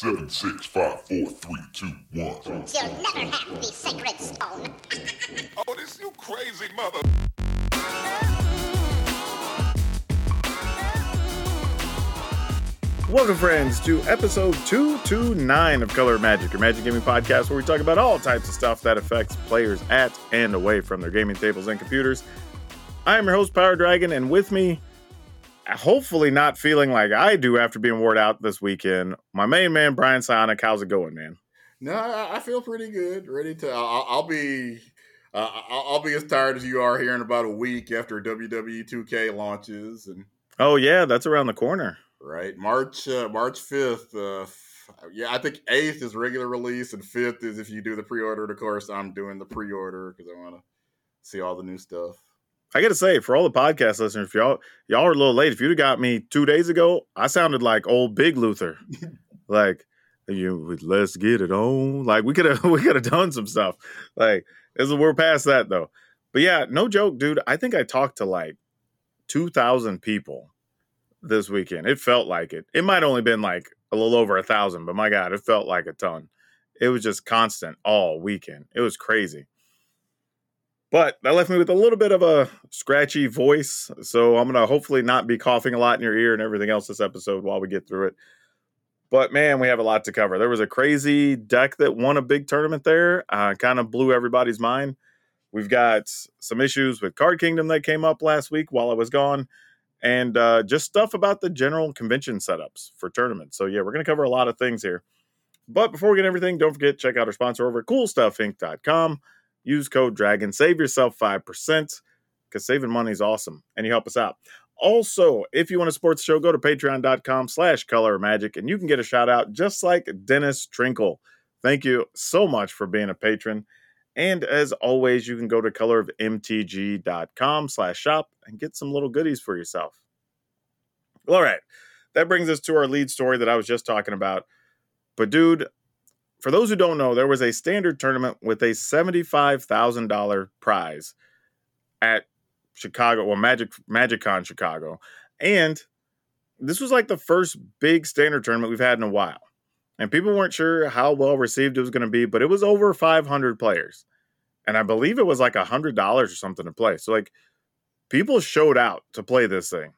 seven, six, five, four, three, two, one. You'll never have the sacred stone. Oh, this you crazy mother. Welcome, friends, to episode 229 of Color of Magic, your Magic Gaming podcast, where we talk about all types of stuff that affects players at and away from their gaming tables and computers. I am your host, Power Dragon, and with me, hopefully not feeling like I do after being wore out this weekend, my main man, Brian Psionic. How's it going, man? No, I feel pretty good. Ready to. I'll, I'll be. Uh, I'll be as tired as you are here in about a week after WWE 2K launches, and Oh, yeah, that's around the corner. right March uh, March 5th. Uh, f- yeah, I think eighth is regular release, and fifth is if you do the pre-order. And of course, I'm doing the pre-order because I want to see all the new stuff. I gotta say, for all the podcast listeners, if y'all y'all are a little late. If you'd have got me two days ago, I sounded like old Big Luther. like you, let's get it on. Like we could have we could have done some stuff. Like is we're past that though. But yeah, no joke, dude. I think I talked to like two thousand people this weekend. It felt like it. It might only been like a little over a thousand, but my God, it felt like a ton. It was just constant all weekend. It was crazy. But that left me with a little bit of a scratchy voice. So I'm going to hopefully not be coughing a lot in your ear and everything else this episode while we get through it. But man, we have a lot to cover. There was a crazy deck that won a big tournament there, uh, kind of blew everybody's mind. We've got some issues with Card Kingdom that came up last week while I was gone, and uh, just stuff about the general convention setups for tournaments. So, yeah, we're going to cover a lot of things here. But before we get everything, don't forget check out our sponsor over at coolstuffinc.com use code dragon. Save yourself 5% because saving money is awesome and you help us out. Also if you want to support the show go to patreon.com slash color magic and you can get a shout out just like dennis trinkle. Thank you so much for being a patron. And as always you can go to colorofmtg.com slash shop and get some little goodies for yourself. All right that brings us to our lead story that i was just talking about. But dude for those who don't know, there was a standard tournament with a $75,000 prize at Chicago, well, Magic MagicCon Chicago. And this was like the first big standard tournament we've had in a while. And people weren't sure how well received it was going to be, but it was over 500 players. And I believe it was like $100 or something to play. So, like, people showed out to play this thing.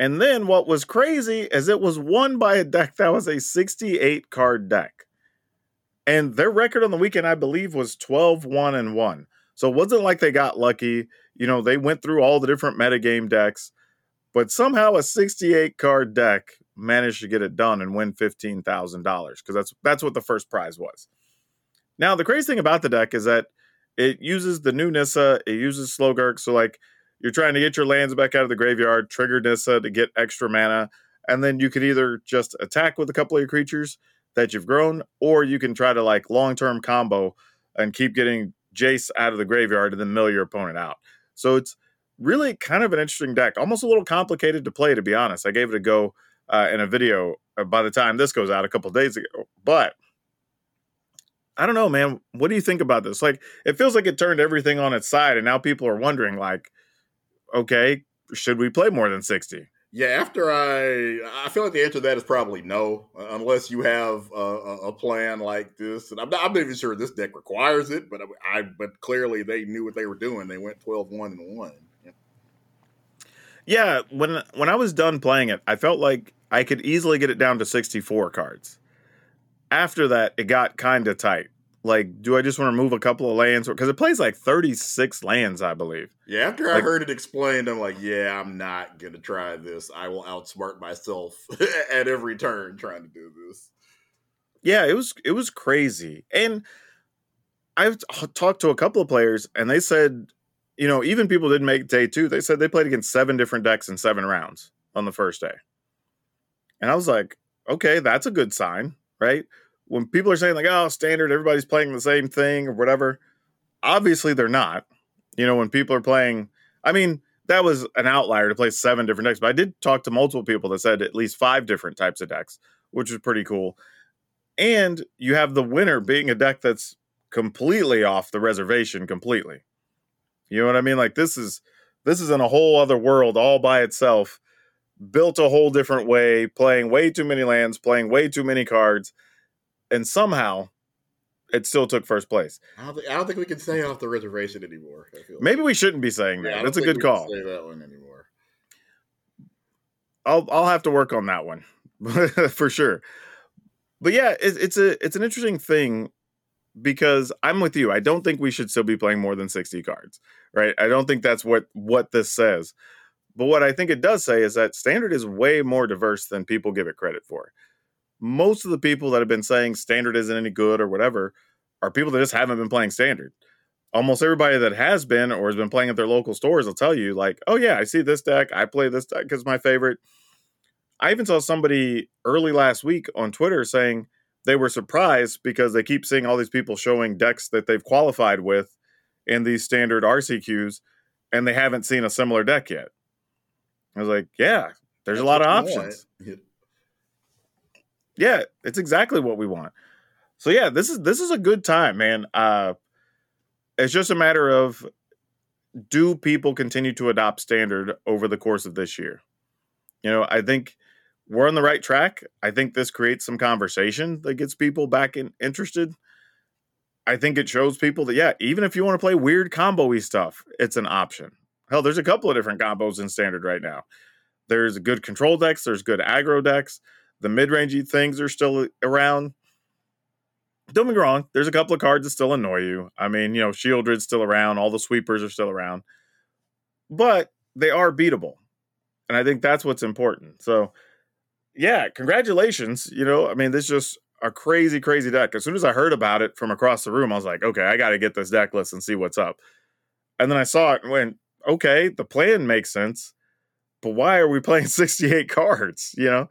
And then what was crazy is it was won by a deck that was a 68 card deck. And their record on the weekend, I believe, was 12 1 and 1. So it wasn't like they got lucky. You know, they went through all the different metagame decks, but somehow a 68 card deck managed to get it done and win $15,000 because that's that's what the first prize was. Now, the crazy thing about the deck is that it uses the new Nissa, it uses Slogurk. So, like, you're trying to get your lands back out of the graveyard, trigger Nissa to get extra mana, and then you could either just attack with a couple of your creatures that you've grown, or you can try to like long term combo and keep getting Jace out of the graveyard and then mill your opponent out. So it's really kind of an interesting deck, almost a little complicated to play, to be honest. I gave it a go uh, in a video uh, by the time this goes out a couple days ago, but I don't know, man. What do you think about this? Like, it feels like it turned everything on its side, and now people are wondering, like, okay, should we play more than 60? Yeah, after I, I feel like the answer to that is probably no, unless you have a, a, a plan like this. And I'm not, I'm not even sure this deck requires it, but I, I, but clearly they knew what they were doing. They went 12-1 and one. Yeah. Yeah, when when I was done playing it, I felt like I could easily get it down to 64 cards. After that, it got kind of tight. Like, do I just want to remove a couple of lands? Because it plays like 36 lands, I believe. Yeah, after I heard it explained, I'm like, yeah, I'm not gonna try this. I will outsmart myself at every turn trying to do this. Yeah, it was it was crazy. And I've t- talked to a couple of players, and they said, you know, even people didn't make day two. They said they played against seven different decks in seven rounds on the first day. And I was like, okay, that's a good sign, right? When people are saying like, oh, standard, everybody's playing the same thing or whatever. Obviously, they're not. You know, when people are playing, I mean, that was an outlier to play seven different decks. But I did talk to multiple people that said at least five different types of decks, which is pretty cool. And you have the winner being a deck that's completely off the reservation completely. You know what I mean? Like this is this is in a whole other world all by itself built a whole different way, playing way too many lands, playing way too many cards, and somehow it still took first place. I don't, think, I don't think we can stay off the reservation anymore. I feel like. Maybe we shouldn't be saying that. don't That's a good call. Say that one anymore. I'll I'll have to work on that one for sure. But yeah, it, it's a it's an interesting thing because I'm with you. I don't think we should still be playing more than 60 cards, right? I don't think that's what what this says. But what I think it does say is that standard is way more diverse than people give it credit for. Most of the people that have been saying standard isn't any good or whatever are people that just haven't been playing standard. Almost everybody that has been or has been playing at their local stores will tell you, like, oh yeah, I see this deck. I play this deck because my favorite. I even saw somebody early last week on Twitter saying they were surprised because they keep seeing all these people showing decks that they've qualified with in these standard RCQs, and they haven't seen a similar deck yet. I was like, yeah, there's a lot of what you want. options. Yeah, it's exactly what we want. So yeah, this is this is a good time, man. Uh it's just a matter of do people continue to adopt standard over the course of this year? You know, I think we're on the right track. I think this creates some conversation that gets people back in, interested. I think it shows people that yeah, even if you want to play weird combo-y stuff, it's an option. Hell, there's a couple of different combos in standard right now. There's good control decks, there's good aggro decks. The mid-rangey things are still around. Don't be wrong, there's a couple of cards that still annoy you. I mean, you know, Sheoldred's still around, all the sweepers are still around. But they are beatable. And I think that's what's important. So yeah, congratulations. You know, I mean, this is just a crazy, crazy deck. As soon as I heard about it from across the room, I was like, okay, I got to get this deck list and see what's up. And then I saw it and went, okay, the plan makes sense, but why are we playing 68 cards? You know,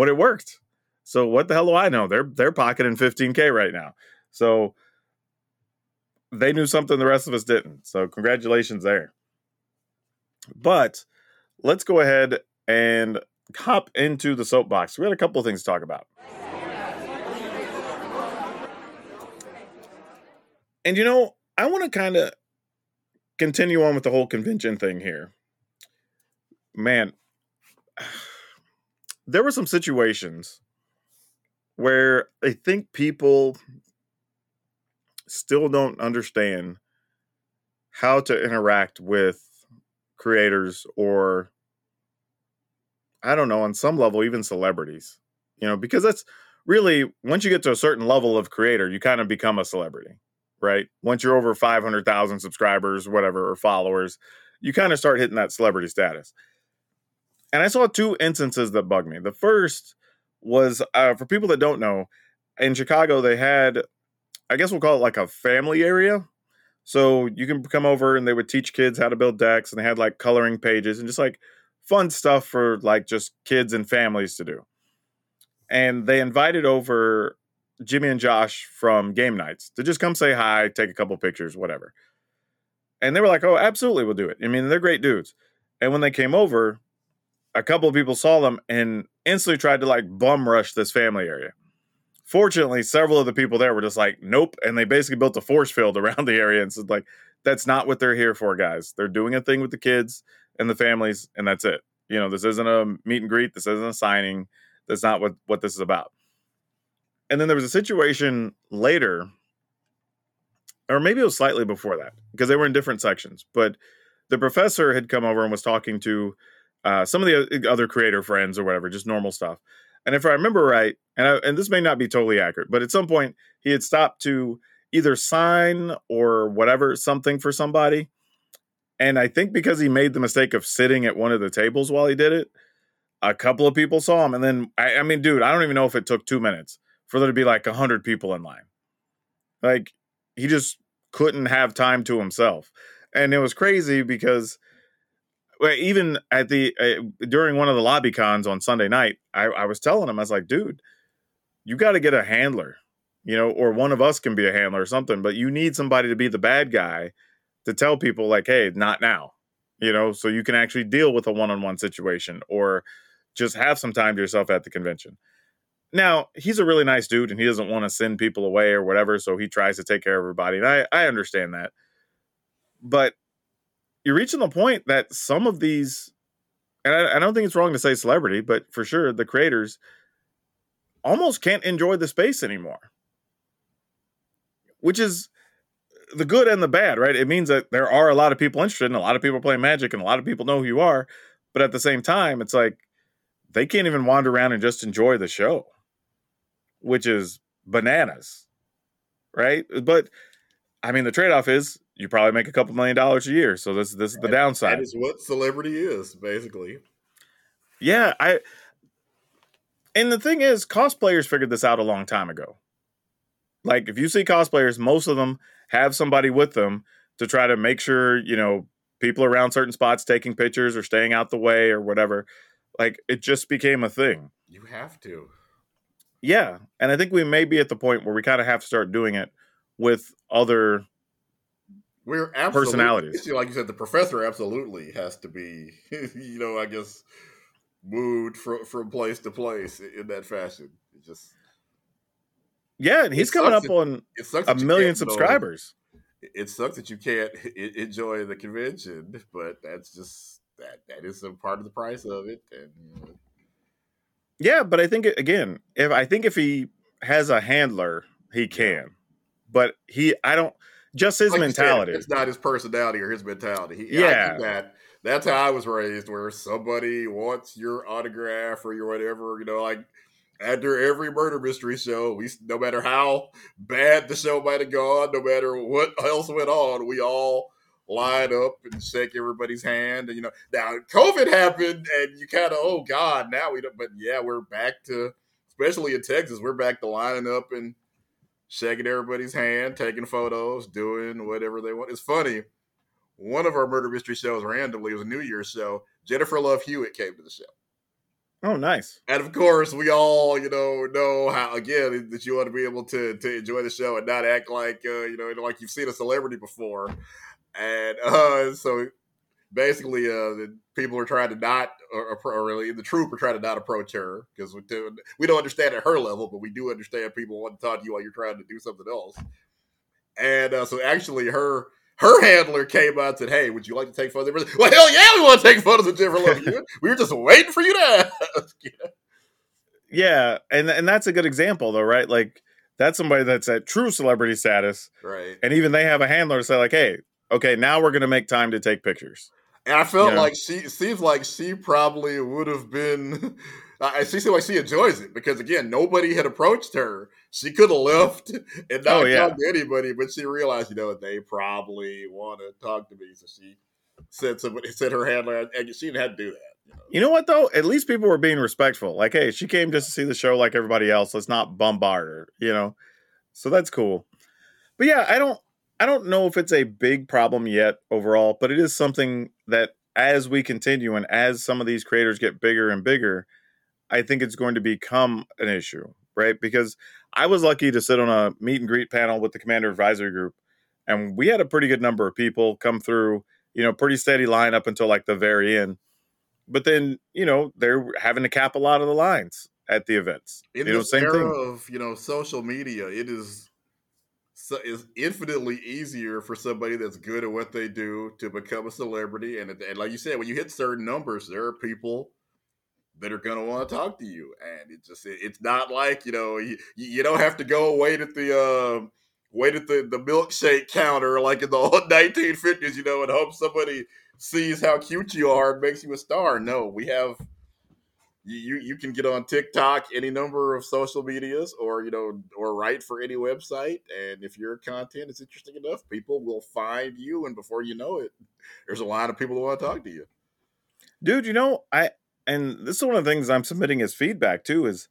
but it worked. So what the hell do I know? They're they're pocketing 15k right now. So they knew something the rest of us didn't. So congratulations there. But let's go ahead and hop into the soapbox. We had a couple of things to talk about. And you know, I want to kind of continue on with the whole convention thing here. Man, there were some situations where I think people still don't understand how to interact with creators or I don't know, on some level, even celebrities, you know, because that's really once you get to a certain level of creator, you kind of become a celebrity, right? Once you're over 500,000 subscribers, whatever, or followers, you kind of start hitting that celebrity status. And I saw two instances that bugged me. The first was uh, for people that don't know, in Chicago, they had, I guess we'll call it like a family area. So you can come over and they would teach kids how to build decks and they had like coloring pages and just like fun stuff for like just kids and families to do. And they invited over Jimmy and Josh from Game Knights to just come say hi, take a couple pictures, whatever. And they were like, "Oh, absolutely, we'll do it." I mean, they're great dudes. And when they came over, a couple of people saw them and instantly tried to like bum rush this family area. Fortunately, several of the people there were just like, "Nope," and they basically built a force field around the area and said, "Like, that's not what they're here for, guys. They're doing a thing with the kids and the families, and that's it. You know, this isn't a meet and greet. This isn't a signing. That's not what what this is about." And then there was a situation later, or maybe it was slightly before that, because they were in different sections. But the professor had come over and was talking to uh, some of the other creator friends or whatever, just normal stuff. And if I remember right, and I, and this may not be totally accurate, but at some point he had stopped to either sign or whatever something for somebody. And I think because he made the mistake of sitting at one of the tables while he did it, a couple of people saw him. And then, I, I mean, dude, I don't even know if it took two minutes for there to be like a hundred people in line. Like he just couldn't have time to himself, and it was crazy because even at the uh, during one of the lobby cons on Sunday night, I, I was telling him I was like, dude, you got to get a handler, you know, or one of us can be a handler or something, but you need somebody to be the bad guy to tell people like, hey, not now, you know, so you can actually deal with a one-on-one situation or just have some time to yourself at the convention. Now, he's a really nice dude and he doesn't want to send people away or whatever, so he tries to take care of everybody. And I, I understand that. But you're reaching the point that some of these and I, I don't think it's wrong to say celebrity, but for sure the creators almost can't enjoy the space anymore, which is the good and the bad, right? It means that there are a lot of people interested and a lot of people playing Magic and a lot of people know who you are, but at the same time, it's like they can't even wander around and just enjoy the show, which is bananas, right? But I mean, the trade off is you probably make a couple million dollars a year, so this this is the downside. That is what celebrity is, basically. Yeah, I. And the thing is, cosplayers figured this out a long time ago. Like, if you see cosplayers, most of them have somebody with them to try to make sure you know people around certain spots taking pictures or staying out the way or whatever. Like, it just became a thing. You have to. Yeah, and I think we may be at the point where we kind of have to start doing it with other We're absolutely, Personalities. Like you said, the professor absolutely has to be, you know, I guess, moved from from place to place in that fashion. It just yeah, and he's coming up that- on a million can't, know, subscribers. it sucks that you can't enjoy the convention, but that's just that that is a part of the price of it. And you know, Yeah, but I think again, if I think if he has a handler, he can. But he, I don't. Just his like you said, mentality. it's not his personality or his mentality. He, Yeah. that that's how I was raised, where somebody wants your autograph or your whatever. You know, like after every murder mystery show, we no matter how bad the show might have gone, no matter what else went on, we all line up and shake everybody's hand. And you know, now COVID happened, and you kind of oh god, now we don't. But yeah, we're back to, especially in Texas, we're back to lining up and shaking everybody's hand, taking photos, doing whatever they want. It's funny. One of our murder mystery shows randomly it was a New Year's show. Jennifer Love Hewitt came to the show. oh, nice. And of course, we all, you know, know how again that you want to be able to to enjoy the show and not act like uh, you know, like you've seen a celebrity before. And uh so basically uh the people are trying to not or, or really the troop are trying to not approach her because we, do, we don't understand at her level but we do understand people want to talk to you while you're trying to do something else and uh, so actually her her handler came out and said hey would you like to take photos well hell yeah we want to take photos of Jennifer Love Hewitt. we were just waiting for you to ask Yeah, and and that's a good example though, right? Like that's somebody that's at true celebrity status, right and even they have a handler to say like, "Hey, okay, now we're gonna make time to take pictures." And I felt Yeah. like she seems like she probably would have been I she seemed like she enjoys it because again nobody had approached her she could have left and not Oh, yeah. talked to anybody but she realized you know they probably want to talk to me so she said somebody said her handler and she didn't have to do that you know? You know what though? At least people were being respectful. Like, hey, she came just to see the show like everybody else. Let's not bombard her, you know. So that's cool. But yeah, I don't I don't know if it's a big problem yet overall, but it is something that as we continue and as some of these creators get bigger and bigger, I think it's going to become an issue, right? Because I was lucky to sit on a meet and greet panel with the Commander Advisory Group, and we had a pretty good number of people come through, you know, pretty steady line up until like the very end but then you know they're having to cap a lot of the lines at the events. in you know, this same era thing. of you know social media it is so is infinitely easier for somebody that's good at what they do to become a celebrity. And, and like you said when you hit certain numbers there are people that are going to want to talk to you. And it just it, it's not like you know you, you don't have to go wait at the uh wait at the, the milkshake counter like in the old 1950s you know and hope somebody sees how cute you are and makes you a star. No we have you, you can get on TikTok, any number of social medias, or you know, or write for any website. And if your content is interesting enough, people will find you, and before you know it, there's a lot of people who want to talk to you. dude. You know, I and this is one of the things I'm submitting as feedback too. Is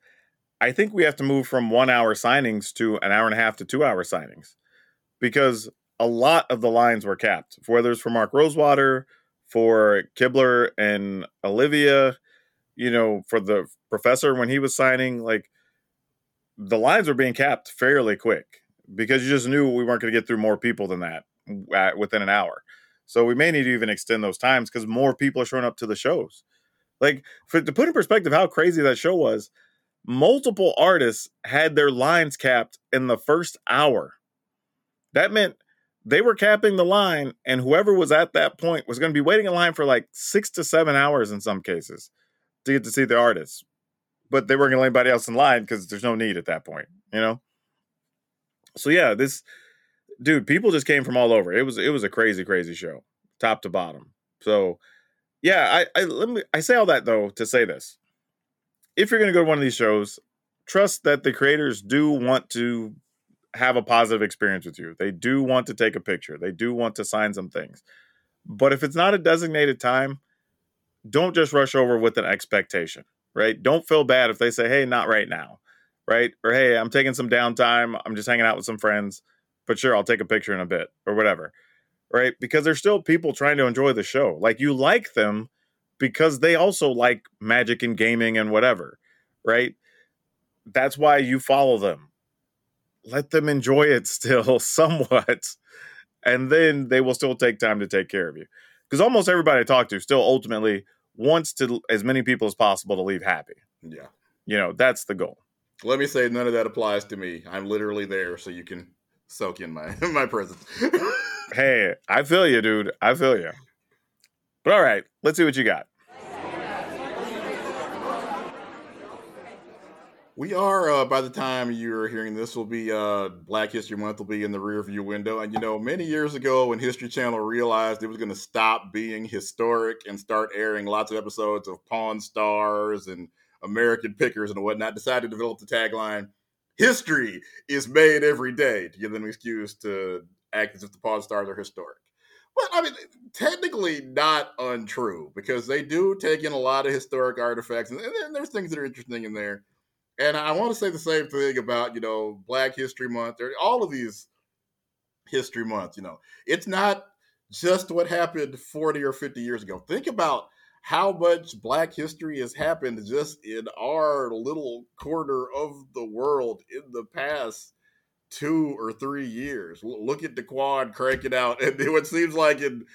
I think we have to move from one hour signings to an hour and a half to two hour signings because a lot of the lines were capped. Whether it's for Mark Rosewater, for Kibler and Olivia, you know, for the professor when he was signing, like the lines were being capped fairly quick because you just knew we weren't going to get through more people than that at, within an hour. So we may need to even extend those times because more people are showing up to the shows. Like for, to put in perspective how crazy that show was, multiple artists had their lines capped in the first hour. That meant they were capping the line, and whoever was at that point was going to be waiting in line for like six to seven hours in some cases to get to see the artists. But they weren't to let anybody else in line because there's no need at that point, you know. So yeah, this dude, people just came from all over. It was it was a crazy, crazy show, top to bottom. So yeah, I, I let me I say all that though to say this. If you're gonna go to one of these shows, trust that the creators do want to have a positive experience with you. They do want to take a picture. They do want to sign some things. But if it's not a designated time, don't just rush over with an expectation, right? Don't feel bad if they say, "Hey, not right now." Right? Or, "Hey, I'm taking some downtime. I'm just hanging out with some friends." But sure, I'll take a picture in a bit or whatever. Right? Because there's still people trying to enjoy the show. Like you like them because they also like magic and gaming and whatever. Right? That's why you follow them let them enjoy it still somewhat and then they will still take time to take care of you because almost everybody i talk to still ultimately wants to as many people as possible to leave happy Yeah. you know that's the goal Let me say none of that applies to me. I'm literally there so you can soak in my my presence. hey i feel you dude i feel you but all right let's see what you got We are, uh, by the time you're hearing this, will be uh, Black History Month will be in the rear view window. And, you know, many years ago when History Channel realized it was going to stop being historic and start airing lots of episodes of Pawn Stars and American Pickers and whatnot, decided to develop the tagline, History is made every day, to give them an excuse to act as if the Pawn Stars are historic. But, I mean, technically not untrue because they do take in a lot of historic artifacts and, and there's things that are interesting in there. And I want to say the same thing about, you know, Black History Month, or all of these history months, you know. It's not just what happened 40 or 50 years ago. Think about how much black history has happened just in our little corner of the world in the past two or three years. Look at DeQuan cranking out and what seems like an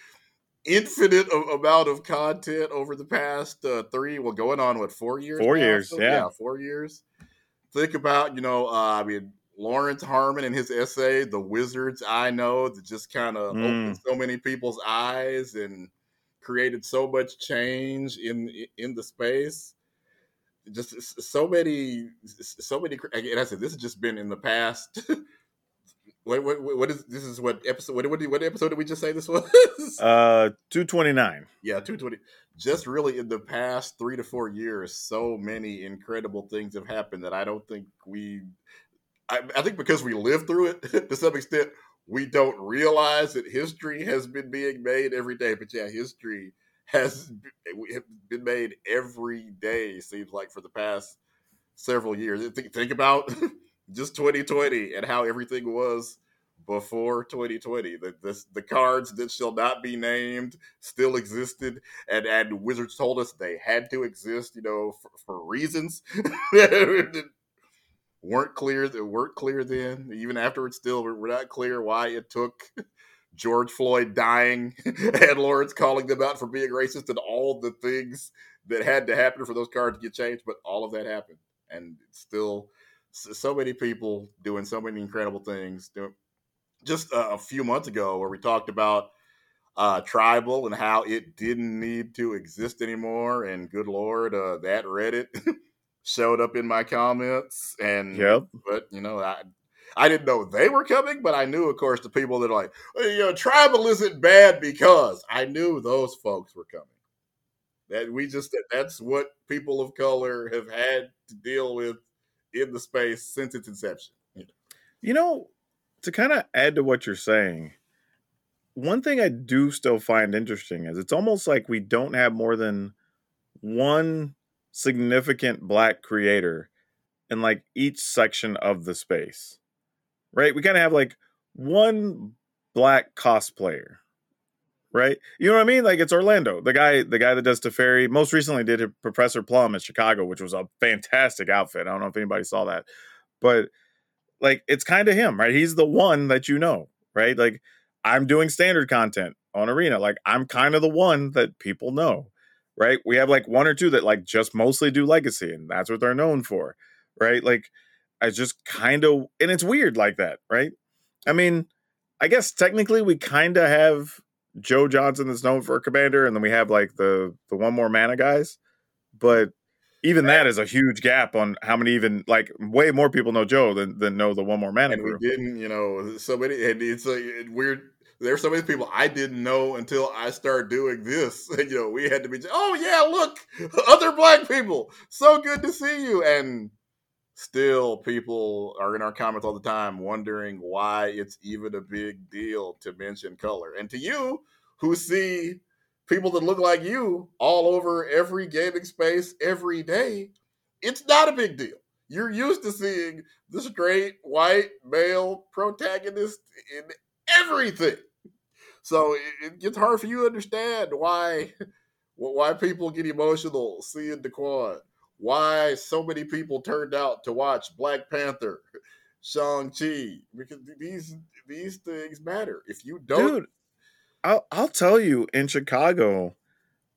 infinite amount of content over the past uh, three, well, going on what four years? Four now? years, So, yeah. four years. Think about you know, uh, I mean, Lawrence Harmon and his essay, "The Wizards I Know," that just kind of Mm. opened so many people's eyes and created so much change in in the space. Just so many, so many. And I said, this has just been in the past. What, what, what is this? Is what episode? What, what, what episode did we just say this was? uh 229 Yeah, 220. Just really in the past three to four years, so many incredible things have happened that I don't think we. I, I think because we lived through it to some extent, we don't realize that history has been being made every day. But yeah, history has been made every day, seems like, for the past several years. Think, think about just 2020 and how everything was before 2020. The, the the cards that shall not be named still existed, and and Wizards told us they had to exist, you know, for, for reasons that weren't clear. That weren't clear then. Even afterwards, still we're not clear why it took. George Floyd dying and Lawrence calling them out for being racist and all the things that had to happen for those cards to get changed, but all of that happened, and still so many people doing so many incredible things. Doing, just a, a few months ago, where we talked about uh, tribal and how it didn't need to exist anymore, and good lord, uh, that Reddit showed up in my comments, and Yep. but you know I. I didn't know they were coming, but I knew, of course, the people that are like, "Hey, you know, tribal isn't bad because I knew those folks were coming. That we just that that's what people of color have had to deal with in the space since its inception. You know, to kind of add to what you're saying, one thing I do still find interesting is it's almost like we don't have more than one significant black creator in like each section of the space. Right? We kind of have like one black cosplayer. Right? You know what I mean? Like it's Orlando, the guy, the guy that does Teferi. Most recently did Professor Plum in Chicago, which was a fantastic outfit. I don't know if anybody saw that, but like it's kind of him, right? He's the one that you know, right? Like I'm doing standard content on Arena. Like I'm kind of the one that people know, right? We have like one or two that like just mostly do legacy, and that's what they're known for, right? Like I just kind of, and it's weird like that, right? I mean, I guess technically we kind of have Joe Johnson that's known for a commander, and then we have like the the one more mana guys. But even that is a huge gap on how many even like way more people know Joe than than know the one more mana and crew. we didn't, you know, so many. And it's a weird. There's so many people I didn't know until I started doing this. you know, we had to be. Oh yeah, look, other black people. So good to see you. And still, people are in our comments all the time wondering why it's even a big deal to mention color. And to you, who see people that look like you all over every gaming space every day, it's not a big deal. You're used to seeing the straight white male protagonist in everything. So it, gets hard for you to understand why why people get emotional seeing DeQuan. Why so many people turned out to watch Black Panther, Shang Chi, because these these things matter. If you don't, Dude, I'll I'll tell you, in Chicago,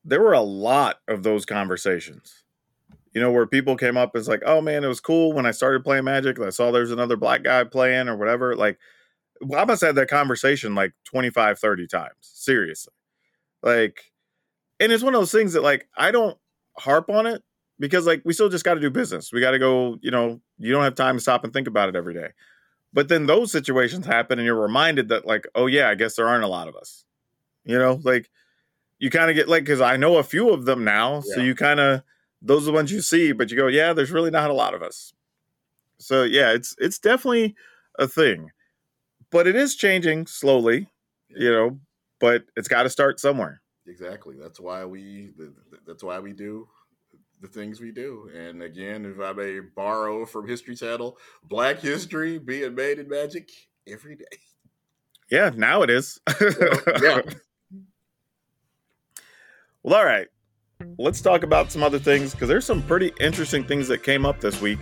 there were a lot of those conversations. You know, where people came up as like, "Oh man, it was cool when I started playing Magic. I saw there's another black guy playing or whatever." Like, I must have had that conversation like 25, 30 times. Seriously, like, and it's one of those things that like I don't harp on it because like we still just got to do business. We got to go. You know, you don't have time to stop and think about it every day. But then those situations happen, and you're reminded that like, oh yeah, I guess there aren't a lot of us. You know, like you kind of get like because I know a few of them now, so you kind of those are the ones you see, but you go, yeah, there's really not a lot of us. So yeah, it's it's definitely a thing, but it is changing slowly, you know. But it's got to start somewhere. Exactly. That's why we. th- th- That's why we do the things we do. And again, if I may borrow from History Channel, Black history being made in Magic every day. Yeah, now it is. yeah. Well, all right. Let's talk about some other things because there's some pretty interesting things that came up this week,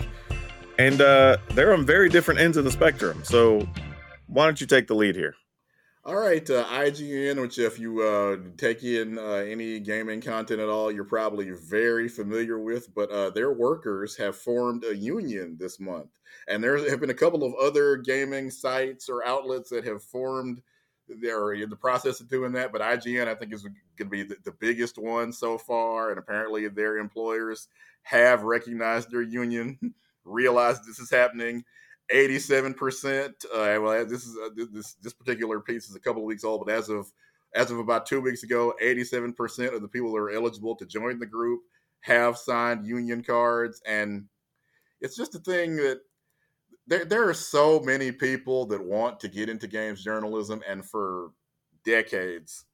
and uh, they're on very different ends of the spectrum. So, why don't you take the lead here? All right, uh, IGN, which if you uh, take in uh, any gaming content at all, you're probably very familiar with, but uh, their workers have formed a union this month. And there have been a couple of other gaming sites or outlets that have formed, they're in the process of doing that, but IGN, I think, is going to be the, the biggest one so far. And apparently, their employers have recognized their union, realized this is happening, 87%. Uh, well, this is uh, this this particular piece is a couple of weeks old, but as of as of about two weeks ago, 87% of the people that are eligible to join the group have signed union cards, and it's just a thing that there there are so many people that want to get into games journalism, and for decades,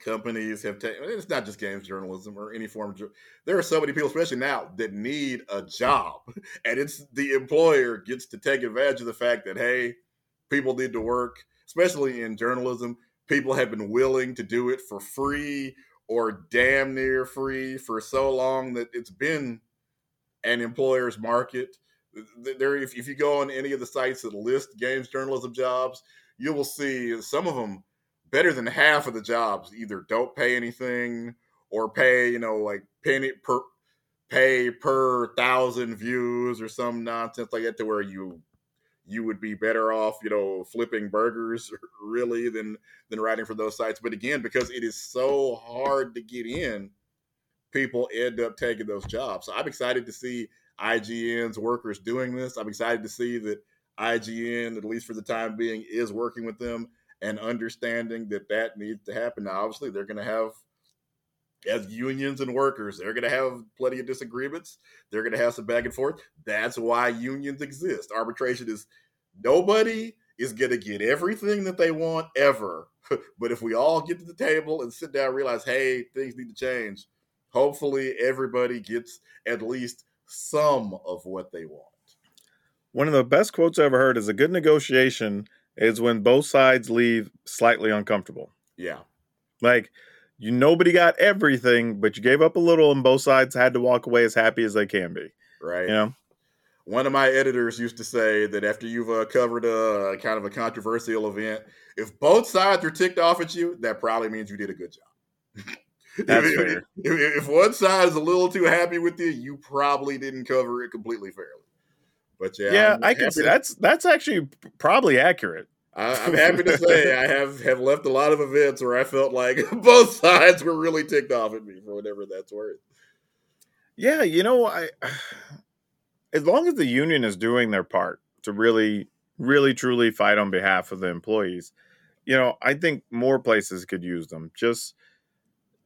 companies have taken. It's not just games journalism or any form of. There are so many people, especially now, that need a job, and it's the employer gets to take advantage of the fact that hey, people need to work, especially in journalism. People have been willing to do it for free or damn near free for so long that it's been an employer's market. There, if, if you go on any of the sites that list games journalism jobs, you will see some of them better than half of the jobs either don't pay anything or pay, you know, like penny per pay per thousand views or some nonsense like that to where you you would be better off, you know, flipping burgers really than than writing for those sites. But again, because it is so hard to get in, people end up taking those jobs. So I'm excited to see IGN's workers doing this. I'm excited to see that IGN, at least for the time being, is working with them and understanding that that needs to happen. Now, obviously, they're going to have, as unions and workers, they're going to have plenty of disagreements. They're going to have some back and forth. That's why unions exist. Arbitration is nobody is going to get everything that they want ever. but if we all get to the table and sit down and realize, hey, things need to change, hopefully everybody gets at least some of what they want. One of the best quotes I ever heard is a good negotiation is when both sides leave slightly uncomfortable. Yeah. Like you nobody got everything, but you gave up a little and both sides had to walk away as happy as they can be. Right. You know? One of my editors used to say that after you've uh, covered a kind of a controversial event, if both sides are ticked off at you, that probably means you did a good job. That's if, fair. If, if one side is a little too happy with you, you probably didn't cover it completely fairly. But yeah, Yeah, I'm I can see to- that's that's actually probably accurate. I, I'm happy to say I have have left a lot of events where I felt like both sides were really ticked off at me for whatever that's worth. Yeah, you know, I as long as the union is doing their part to really, really, truly fight on behalf of the employees, you know, I think more places could use them just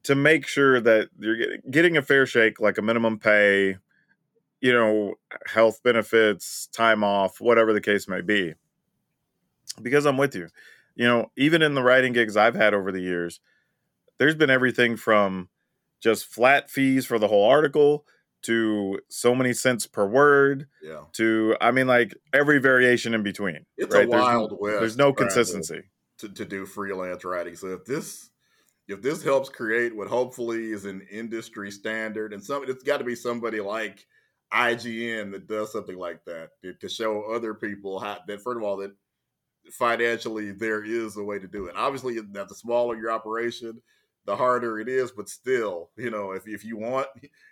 to make sure that you're getting a fair shake, like a minimum pay, you know, health benefits, time off, whatever the case may be. Because I'm with you. You know, even in the writing gigs I've had over the years, there's been everything from just flat fees for the whole article to so many cents per word Yeah, to I mean like every variation in between. it's right? a There's- wild west. There's no consistency. to, to do freelance writing. So if this if this helps create what hopefully is an industry standard, and some it's got to be somebody like IGN that does something like that to, show other people how that first of all that financially there is a way to do it. Obviously, that the smaller your operation, the harder it is. But still, you know, if if you want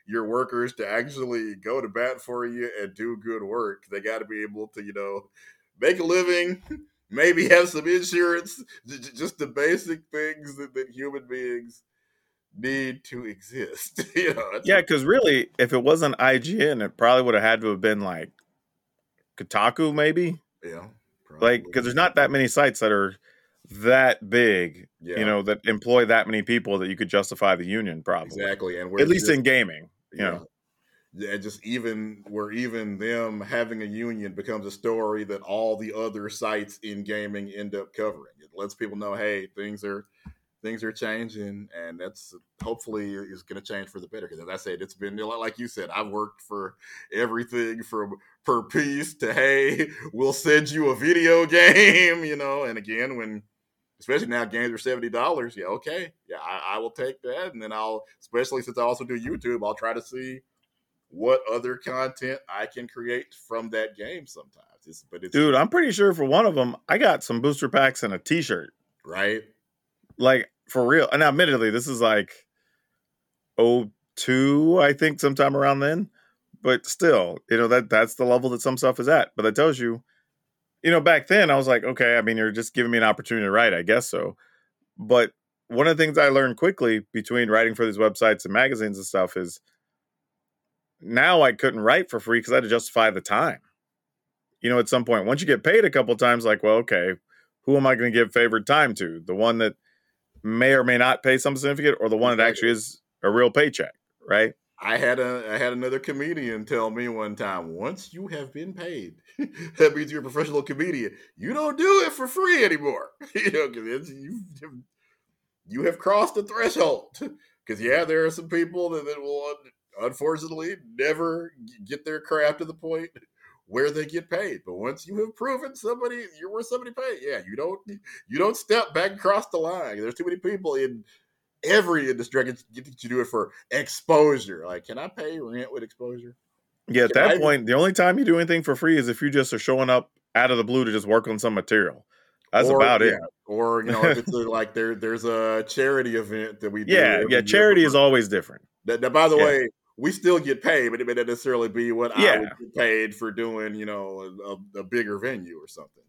your workers to actually go to bat for you and do good work, they got to be able to, you know, make a living, maybe have some insurance, just the basic things that, that human beings need to exist. you know, Yeah, because really, if it wasn't IGN, it probably would have had to have been like Kotaku, maybe. yeah, Like, because there's not that many sites that are that big, yeah, you know, that employ that many people that you could justify the union, probably. exactly, and we're At least just- in gaming, you know. Yeah, just even where even them having a union becomes a story that all the other sites in gaming end up covering. It lets people know, hey, things are things are changing, and that's hopefully is going to change for the better. Because as I said, it's been like you said, I've worked for everything from per piece to hey, we'll send you a video game, you know. And again, when especially now games are seventy dollars, yeah, okay, yeah, I, I will take that, and then I'll especially since I also do YouTube, I'll try to see what other content I can create from that game sometimes. It's, but it's Dude, I'm pretty sure for one of them, I got some booster packs and a t shirt. right. Like, for real. And admittedly, this is like oh two, I think, sometime around then. But still, you know, that that's the level that some stuff is at. But that tells you, you know, back then I was like, okay, I mean, you're just giving me an opportunity to write, I guess so. But one of the things I learned quickly between writing for these websites and magazines and stuff is now I couldn't write for free because I had to justify the time. You know, at some point, once you get paid a couple times, like, well, okay, who am I going to give favored time to? The one that may or may not pay something significant, or the one that actually is a real paycheck, right? I had a I had another comedian tell me one time, once you have been paid, that means you're a professional comedian. You don't do it for free anymore. you know, because you you have crossed the threshold. Because yeah, there are some people that, that will unfortunately never get their craft to the point where they get paid. But once you have proven somebody you're worth somebody paid, yeah, you don't you don't step back across the line. There's too many people in every industry get, get you do it for exposure. Like, can I pay rent with exposure? Yeah, at Yeah, that I- point, the only time you do anything for free is if you just are showing up out of the blue to just work on some material. That's Or, about it. Or you know, if it's a, like there there's a charity event that we Yeah, yeah. Charity is always different. That, that, by the Yeah. way, we still get paid, but it may not necessarily be what I would get paid for doing, you know, a, a bigger venue or something.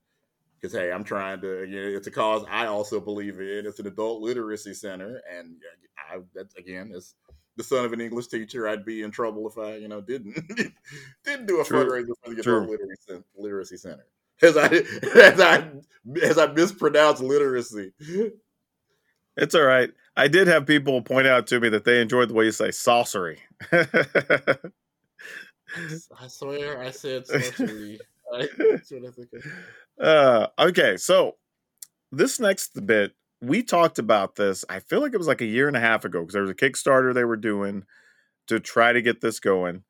Because hey, I'm trying to. You know, it's a cause I also believe in. It's an adult literacy center, and I that's again, as the son of an English teacher, I'd be in trouble if I, you know, didn't didn't do a True. fundraiser for the True. adult literacy, literacy center. As I as I as I mispronounce literacy. It's all right. I did have people point out to me that they enjoyed the way you say saucery. I swear I said sorcery. I, that's what I think of. uh, okay, so this next bit, we talked about this. I feel like it was like a year and a half ago because there was a Kickstarter they were doing to try to get this going.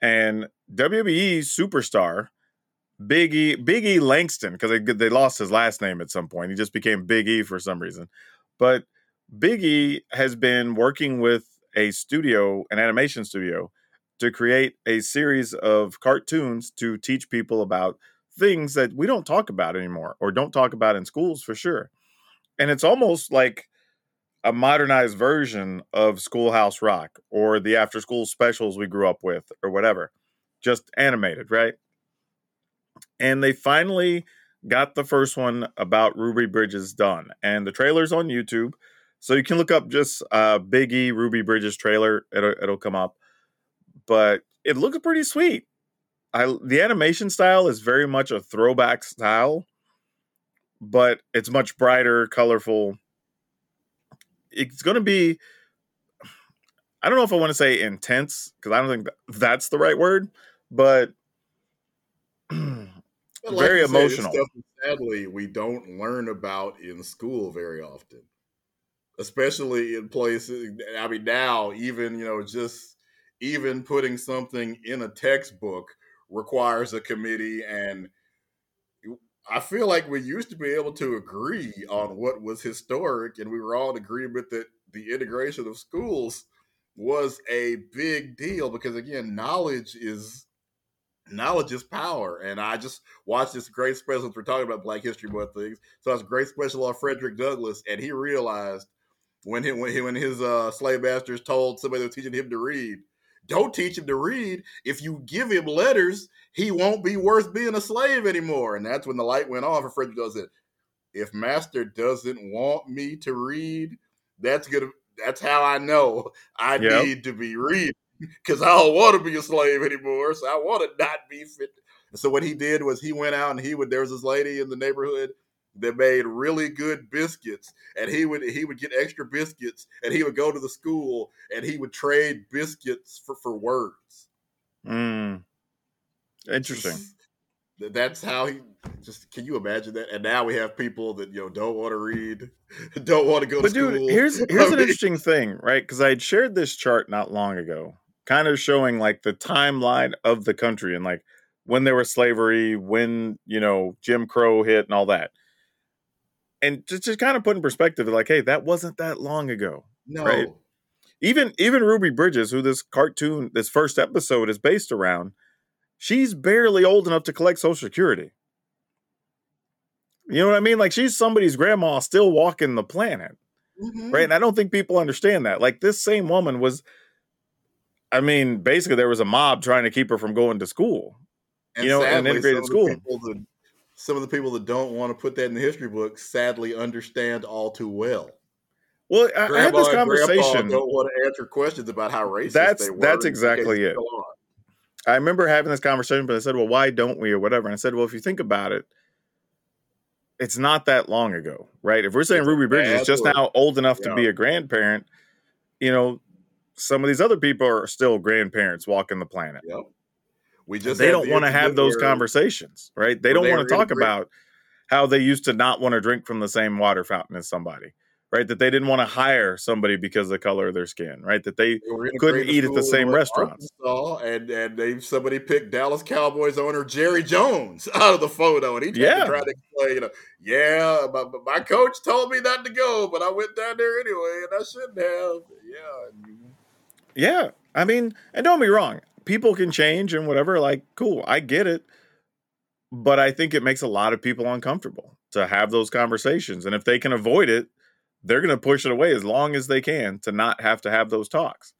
And WWE superstar Big E, Big E Langston, because they they lost his last name at some point. He just became Big E for some reason. But Big E has been working with a studio, an animation studio, to create a series of cartoons to teach people about things that we don't talk about anymore or don't talk about in schools for sure. And it's almost like a modernized version of Schoolhouse Rock or the after school specials we grew up with or whatever, just animated, right? And they finally got the first one about Ruby Bridges done, and the trailer's on YouTube, so you can look up just uh, Biggie Ruby Bridges trailer. It'll it'll come up, but it looked pretty sweet. I the animation style is very much a throwback style, but it's much brighter, colorful. It's going to be. I don't know if I want to say intense because I don't think that's the right word, but But very you said, emotional. stuff sadly, we don't learn about in school very often, especially in places. I mean, now even you know just even putting something in a textbook requires a committee, and I feel like we used to be able to agree on what was historic, and we were all in agreement that the integration of schools was a big deal because again, knowledge is knowledge is power. And I just watched this great special. We're talking about Black History Month things. So it's a great special on Frederick Douglass, and he realized when he, when, he, when his uh, slave masters told somebody that was teaching him to read, don't teach him to read. If you give him letters, he won't be worth being a slave anymore. And that's when the light went on for Frederick Douglass. If master doesn't want me to read, that's gonna that's how I know I Yep. need to be reading because I don't want to be a slave anymore. So I want to not be fit. So what he did was he went out and he would. There was this lady in the neighborhood that made really good biscuits, and he would he would get extra biscuits, and he would go to the school and he would trade biscuits for for words. mm, interesting. That's how he. Just can you imagine that? And now we have people that you know don't want to read, don't want to go But to dude, school. here's I here's an mean, interesting thing, right? Because I had shared this chart not long ago, kind of showing like the timeline of the country and like when there was slavery, when you know Jim Crow hit, and all that. And just to kind of put in perspective, like, hey, that wasn't that long ago. no. right? Even even Ruby Bridges, who this cartoon, this first episode is based around, she's barely old enough to collect Social Security. You know what I mean? Like she's somebody's grandma still walking the planet Mhm. right? And I don't think people understand that. Like this same woman was, I mean, basically there was a mob trying to keep her from going to school. And you know, sadly, integrated some the school. people that- some of the people that don't want to put that in the history book sadly understand all too well. Well, I, I had this conversation. don't want to answer questions about how racist That's- they were. that's exactly it. they still are. I remember having this conversation, but I said, "Well, why don't we?" or whatever. And I said, "Well, if you think about it, it's not that long ago, right? If we're saying It's Ruby Bridges is just now old enough to be a grandparent, you know, some of these other people are still grandparents walking the planet. Yep. We just they don't want to have those conversations, right? They don't want to talk about how they used to not want to drink from the same water fountain as somebody, right? That they didn't want to hire somebody because of the color of their skin, right? That they They couldn't eat at the same restaurants. Arkansas, and and they somebody picked Dallas Cowboys owner Jerry Jones out of the photo, and he tried Yeah. to try to explain, you know, yeah, my, my coach told me not to go, but I went down there anyway, and I shouldn't have. Yeah, Yeah. I mean, and don't be wrong, people can change and whatever. Like, cool, I get it. But I think it makes a lot of people uncomfortable to have those conversations. And if they can avoid it, they're going to push it away as long as they can to not have to have those talks.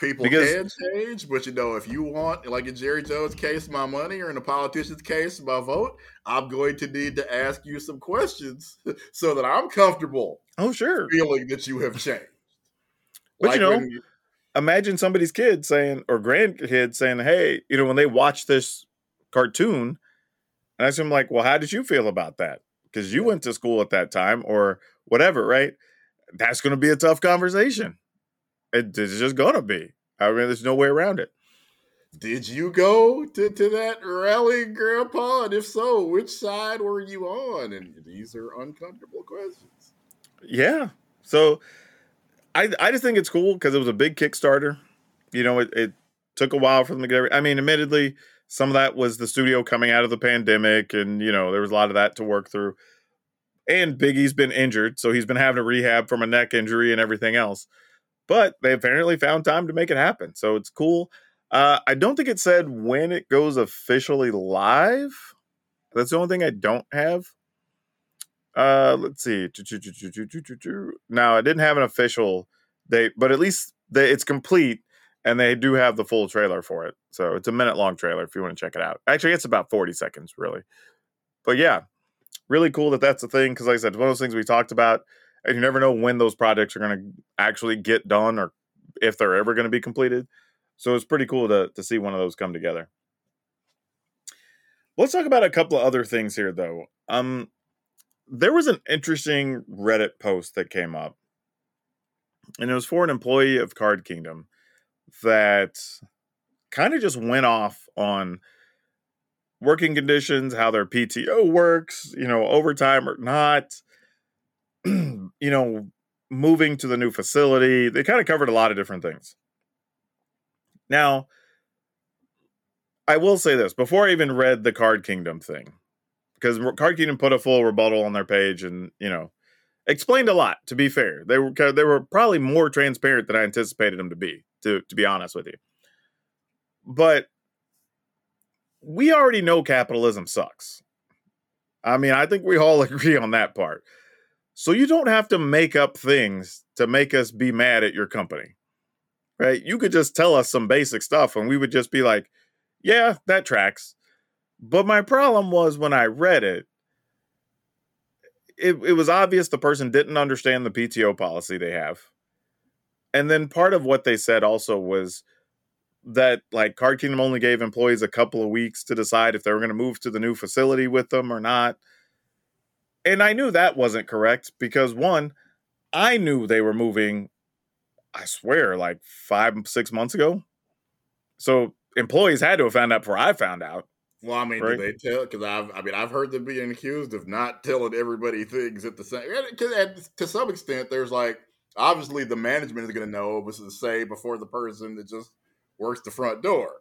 people Because- can change, but you know, if you want, like in Jerry Jones' case, my money, or in a politician's case, my vote, I'm going to need to ask you some questions so that I'm comfortable Oh, sure. feeling that you have changed. But you know, when imagine somebody's kid saying or grandkid saying, "Hey, you know, when they watch this cartoon," and I them like, "Well, how did you feel about that? Because you went to school at that time, or whatever, right?" That's going to be a tough conversation. It- It's just going to be. I mean, there's no way around it. Did you go to, to that rally, Grandpa? And if so, which side were you on? And these are uncomfortable questions. Yeah. So, I I just think it's cool because it was a big Kickstarter. You know, it, it took a while for them to get. every- I mean, admittedly, some of that was the studio coming out of the pandemic, and you know there was a lot of that to work through. And Big E's been injured, so he's been having to rehab from a neck injury and everything else. But they apparently found time to make it happen, so it's cool. Uh, I don't think it said when it goes officially live. That's the only thing I don't have. Uh, let's see. Now, I didn't have an official date, but at least they, it's complete, and they do have the full trailer for it. So it's a minute long trailer if you want to check it out. Actually, it's about forty seconds, really. But yeah, really cool that that's a thing because, like I said, one of those things we talked about, and you never know when those projects are going to actually get done or if they're ever going to be completed. So it's pretty cool to to see one of those come together. Let's talk about a couple of other things here, though. Um, there was an interesting Reddit post that came up, and it was for an employee of Card Kingdom that kind of just went off on working conditions, how their PTO works, you know, overtime or not, you know, moving to the new facility. They kind of covered a lot of different things. Now, I will say this before I even read the Card Kingdom thing, because Card Kingdom put a full rebuttal on their page and, you know, explained a lot, to be fair. They were they were probably more transparent than I anticipated them to be, to, to be honest with you. But we already know capitalism sucks. I mean, I think we all agree on that part. So you don't have to make up things to make us be mad at your company. Right? You could just tell us some basic stuff and we would just be like, yeah, that tracks. But my problem was when I read it, it, it was obvious the person didn't understand the PTO policy they have. And then part of what they said also was that like Card Kingdom only gave employees a couple of weeks to decide if they were going to move to the new facility with them or not. And I knew that wasn't correct because one, I knew they were moving, I swear, like five, six months ago. So employees had to have found out before I found out. Well, I mean, right? do they tell? Because I've, I mean, I've heard them being accused of not telling everybody things at the same. Because to some extent, there's like obviously the management is going to know what's to say before the person that just works the front door.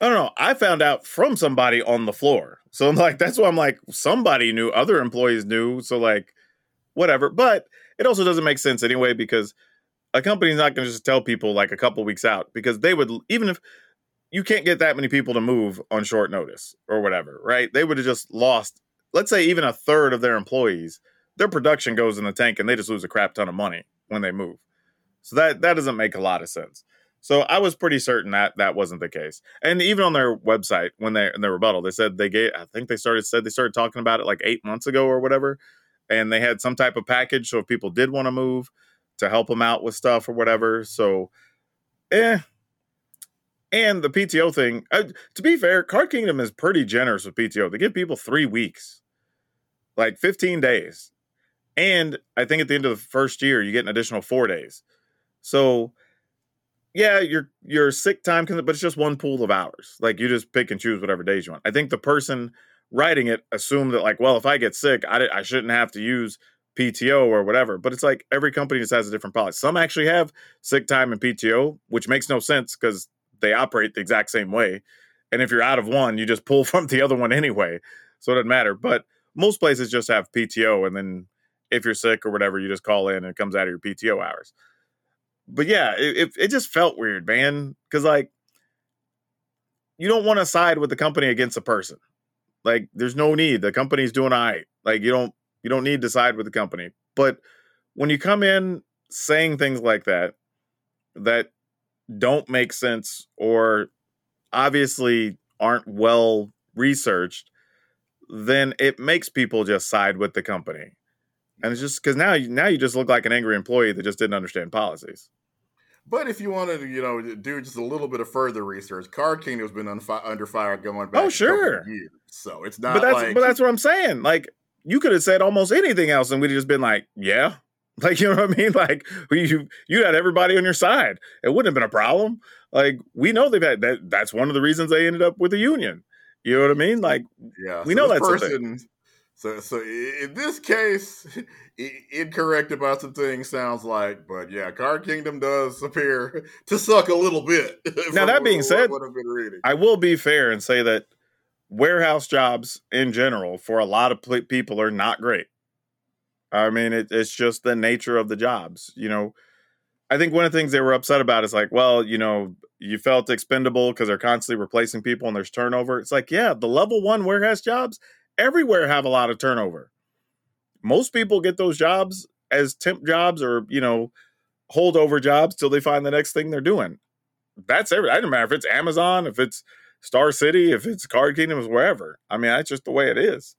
I don't know. I found out from somebody on the floor, so I'm like, that's why I'm like, somebody knew, other employees knew, so like, whatever. But it also doesn't make sense anyway because a company's not going to just tell people like a couple weeks out because they would even if you can't get that many people to move on short notice or whatever, right? They would have just lost, let's say, even a third of their employees. Their production goes in the tank, and they just lose a crap ton of money when they move. So that that doesn't make a lot of sense. So I was pretty certain that that wasn't the case. And even on their website, when they in their rebuttal, they said they gave. I think they started said they started talking about it like eight months ago or whatever, and they had some type of package. So if people did want to move, to help them out with stuff or whatever. So, eh, and the PTO thing, uh, to be fair, Card Kingdom is pretty generous with PTO. They give people three weeks, like 15 days. And I think at the end of the first year, you get an additional four days. So, yeah, your your sick time can, but it's just one pool of hours. Like you just pick and choose whatever days you want. I think the person writing it assumed that, like, well, if I get sick, I, I shouldn't have to use PTO or whatever. But it's like every company just has a different policy. Some actually have sick time and PTO, which makes no sense because they operate the exact same way. And if you're out of one, you just pull from the other one anyway. So it doesn't matter. But most places just have PTO. And then if you're sick or whatever, you just call in and it comes out of your PTO hours. But yeah, it, it, just felt weird, man. Cause like, you don't want to side with the company against a person. Like, there's no need. The company's doing all right. Like, you don't, you don't need to side with the company. But when you come in saying things like that, that don't make sense or obviously aren't well researched, then it makes people just side with the company. And it's just because now, now you just look like an angry employee that just didn't understand policies. But if you wanted to, you know, do just a little bit of further research, Card Kingdom's been under fire going back. Oh, sure. years, so it's not. But that's like, but that's what I'm saying. Like you could have said almost anything else, and we'd have just been like, yeah, like, you know what I mean? Like, you you had everybody on your side. It wouldn't have been a problem. Like, we know they've had that. That's one of the reasons they ended up with a union. You know what I mean? Like, yeah, we so know that's person. So, so in this case, incorrect about some things sounds like, but yeah, Card Kingdom does appear to suck a little bit. Now that being said, I will be fair and say that warehouse jobs in general for a lot of people are not great. I mean, it, it's just the nature of the jobs. You know, I think one of the things they were upset about is like, well, you know, you felt expendable because they're constantly replacing people and there's turnover. It's like, yeah, the level one warehouse jobs everywhere have a lot of turnover. Most people get those jobs as temp jobs or, you know, holdover jobs till they find the next thing they're doing. That's every. I don't matter if it's Amazon, if it's Star City, if it's Card Kingdom, wherever. I mean, that's just the way it is.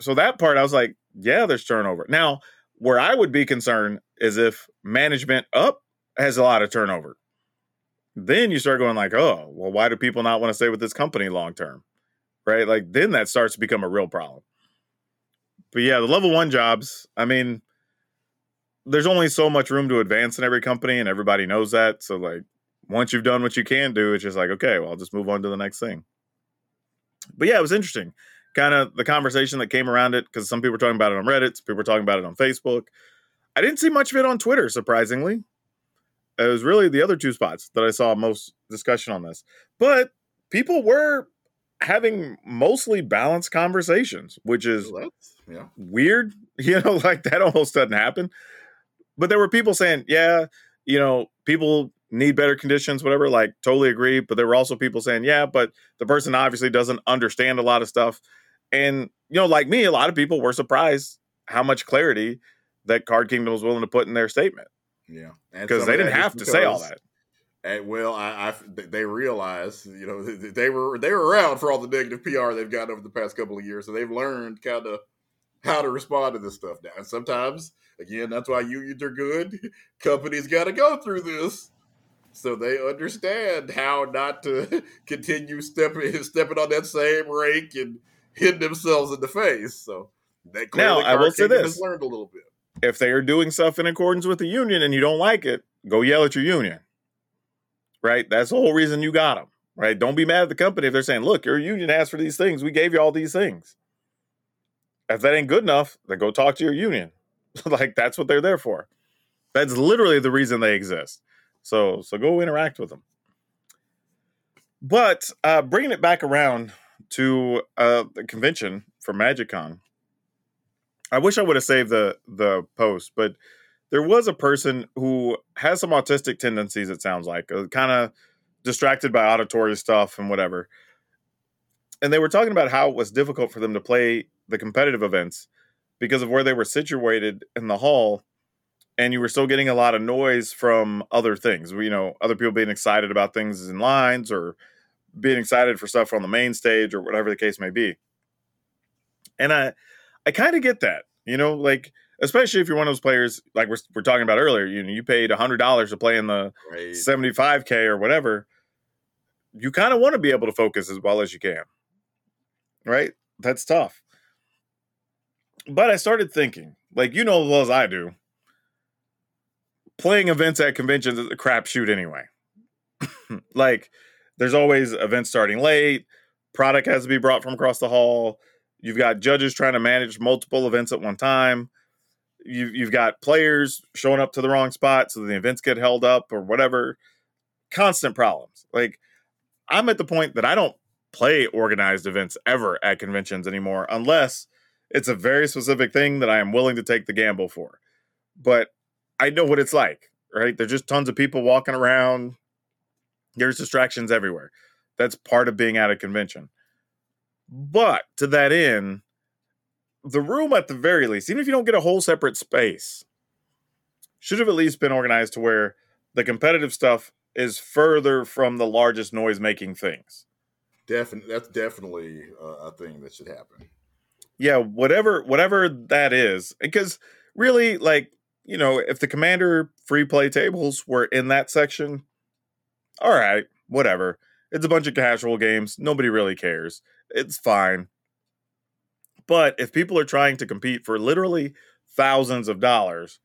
so that part I was like, yeah, there's turnover. Now, where I would be concerned is if management up has a lot of turnover. Then you start going like, oh, well, why do people not want to stay with this company long term? Right? Like then that starts to become a real problem. But yeah, the level one jobs, I mean, there's only so much room to advance in every company, and everybody knows that. So like once you've done what you can do, it's just like, okay, well, I'll just move on to the next thing. But yeah, it was interesting. Kind of the conversation that came around it, because some people were talking about it on Reddit, some people were talking about it on Facebook. I didn't see much of it on Twitter, surprisingly. It was really the other two spots that I saw most discussion on this. But people were having mostly balanced conversations, which is Well, yeah. weird. You know, like that almost doesn't happen. But there were people saying, yeah, you know, people need better conditions, whatever. Like, totally agree. But there were also people saying, yeah, but the person obviously doesn't understand a lot of stuff. And, you know, like me, a lot of people were surprised how much clarity that Card Kingdom was willing to put in their statement Yeah. Because they didn't have to say all that. And well, I, I they realize, you know, they they were they were around for all the negative PR they've gotten over the past couple of years, so they've learned kind of how to respond to this stuff now. And sometimes, again, that's why unions are good. Companies got to go through this, so they understand how not to continue stepping stepping on that same rake and hitting themselves in the face. So they Now, I will say this. learned a little bit. If they are doing stuff in accordance with the union and you don't like it, go yell at your union. Right? That's the whole reason you got them. Right? Don't be mad at the company if they're saying, look, your union asked for these things. We gave you all these things. If that ain't good enough, then go talk to your union. like that's what they're there for. That's literally the reason they exist. So so go interact with them. But uh, bringing it back around to uh, the convention for MagicCon, I wish I would have saved the the post, but there was a person who has some autistic tendencies. It sounds like uh, kind of distracted by auditory stuff and whatever. And they were talking about how it was difficult for them to play the competitive events because of where they were situated in the hall, and you were still getting a lot of noise from other things. You know, other people being excited about things in lines or being excited for stuff on the main stage or whatever the case may be. And I I kind of get that, you know, like especially if you're one of those players like we're, we're talking about earlier, you know, you paid hundred dollars to play in the Right? 75k or whatever. You kind of want to be able to focus as well as you can, right? That's tough. But I started thinking, like you know as well as I do, playing events at conventions is a crapshoot anyway. like there's always events starting late, product has to be brought from across the hall. You've got judges trying to manage multiple events at one time. You, you've got players showing up to the wrong spot, so the events get held up or whatever. Constant problems. Like I'm at the point that I don't play organized events ever at conventions anymore, unless it's a very specific thing that I am willing to take the gamble for. But I know what it's like, right? There's just tons of people walking around. There's distractions everywhere. That's part of being at a convention. But to that end, the room at the very least, even if you don't get a whole separate space, should have at least been organized to where the competitive stuff is further from the largest noise making things. Definitely, that's definitely a, a thing that should happen. yeah whatever whatever that is because really like you know if the commander free play tables were in that section all right whatever it's a bunch of casual games nobody really cares it's fine but if people are trying to compete for literally thousands of dollars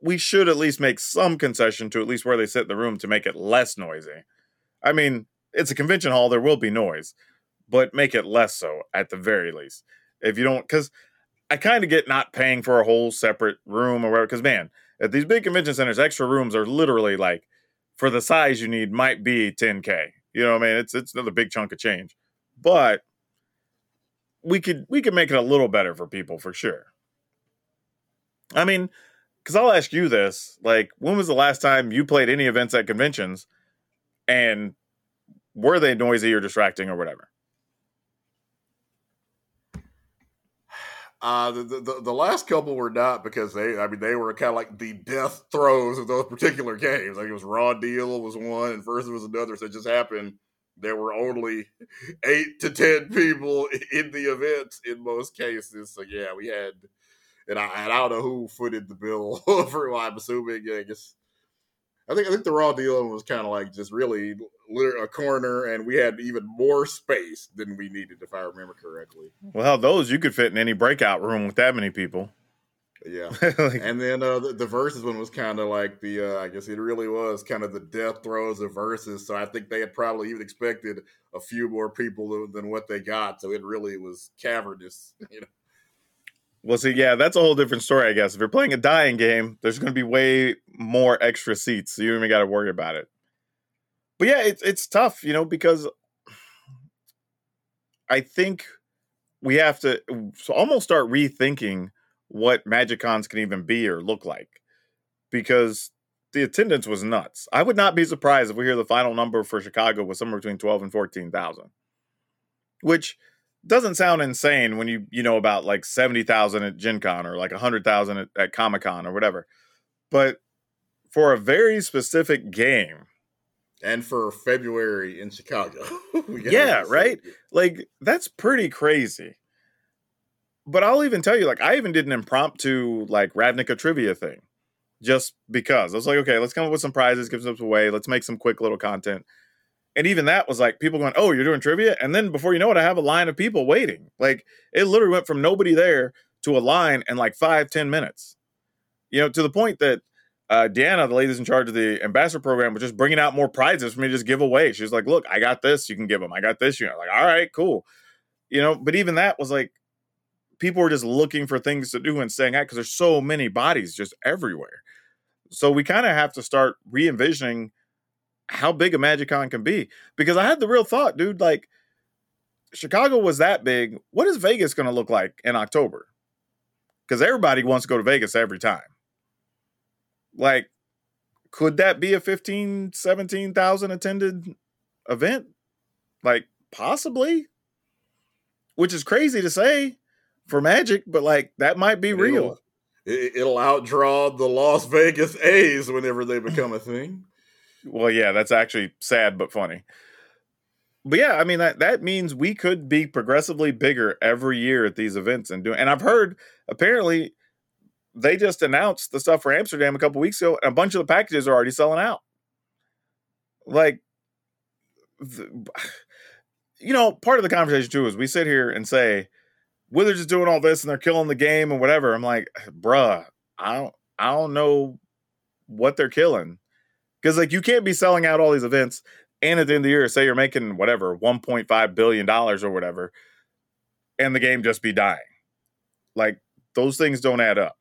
we should at least make some concession to at least where they sit in the room to make it less noisy i mean it's a convention hall there will be noise but make it less so at the very least. If you don't, because I kind of get not paying for a whole separate room or whatever. Because man, at these big convention centers, extra rooms are literally like for the size you need might be 10k. You know what I mean? It's it's another big chunk of change, but we could we could make it a little better for people for sure. I mean, because I'll ask you this: like, when was the last time you played any events at conventions, and were they noisy or distracting or whatever? Uh, the, the the last couple were not because they, I mean, they were kind of like the death throes of those particular games. Like it was Raw Deal was one, and first it was another. So it just happened there were only eight to ten people in the events in most cases. So yeah, we had, and I, and I don't know who footed the bill for. I'm assuming, I guess. I think I think the raw deal was kind of like just really a corner, and we had even more space than we needed, if I remember correctly. Well, how those you could fit in any breakout room with that many people. Yeah, like, and then uh, the, the Versus one was kind of like the uh, I guess it really was kind of the death throes of Versus. So I think they had probably even expected a few more people than what they got. So it really was cavernous, you know. Well, see, yeah, that's a whole different story, I guess. If you're playing a dying game, there's going to be way more extra seats, so you don't even got to worry about it. But yeah, it's it's tough, you know, because I think we have to almost start rethinking what Magic Cons can even be or look like because the attendance was nuts. I would not be surprised if we hear the final number for Chicago was somewhere between 12 and 14,000, which doesn't sound insane when you you know about like 70,000 at Gen Con or like 100,000 at, at Comic Con or whatever. But for a very specific game, and for February in Chicago. yeah, right? Like that's pretty crazy but I'll even tell you, like, I even did an impromptu like Ravnica trivia thing, just because I was like, okay, let's come up with some prizes, give some away, let's make some quick little content. And even that was like people going, "Oh, you're doing trivia," and then before you know it, I have a line of people waiting. Like it literally went from nobody there to a line in like five, ten minutes. You know, to the point that uh, Deanna, the ladies in charge of the ambassador program, was just bringing out more prizes for me to just give away. She's like, "Look, I got this. You can give them. I got this. You know, like, all right, cool." You know, but even that was like people were just looking for things to do and saying that because there's so many bodies just everywhere. So we kind of have to start re envisioning how big a MagicCon can be. Because I had the real thought, dude, like Chicago was that big. What is Vegas going to look like in October? Because everybody wants to go to Vegas every time. Like, could that be a 15, 17,000 attended event? Like, possibly. Which is crazy to say for Magic, but like that might be real. It'll, it'll outdraw the Las Vegas A's whenever they become a thing. Well, yeah, that's actually sad but funny. But yeah, I mean that that means we could be progressively bigger every year at these events and doing. And I've heard apparently they just announced the stuff for Amsterdam a couple weeks ago, and a bunch of the packages are already selling out. Like, the, you know, part of the conversation too is we sit here and say, Wizards is doing all this and they're killing the game and whatever. I'm like, bruh, I don't I don't know what they're killing. Because like you can't be selling out all these events and at the end of the year, say you're making whatever, $1.5 billion or whatever, and the game just be dying. Like those things don't add up.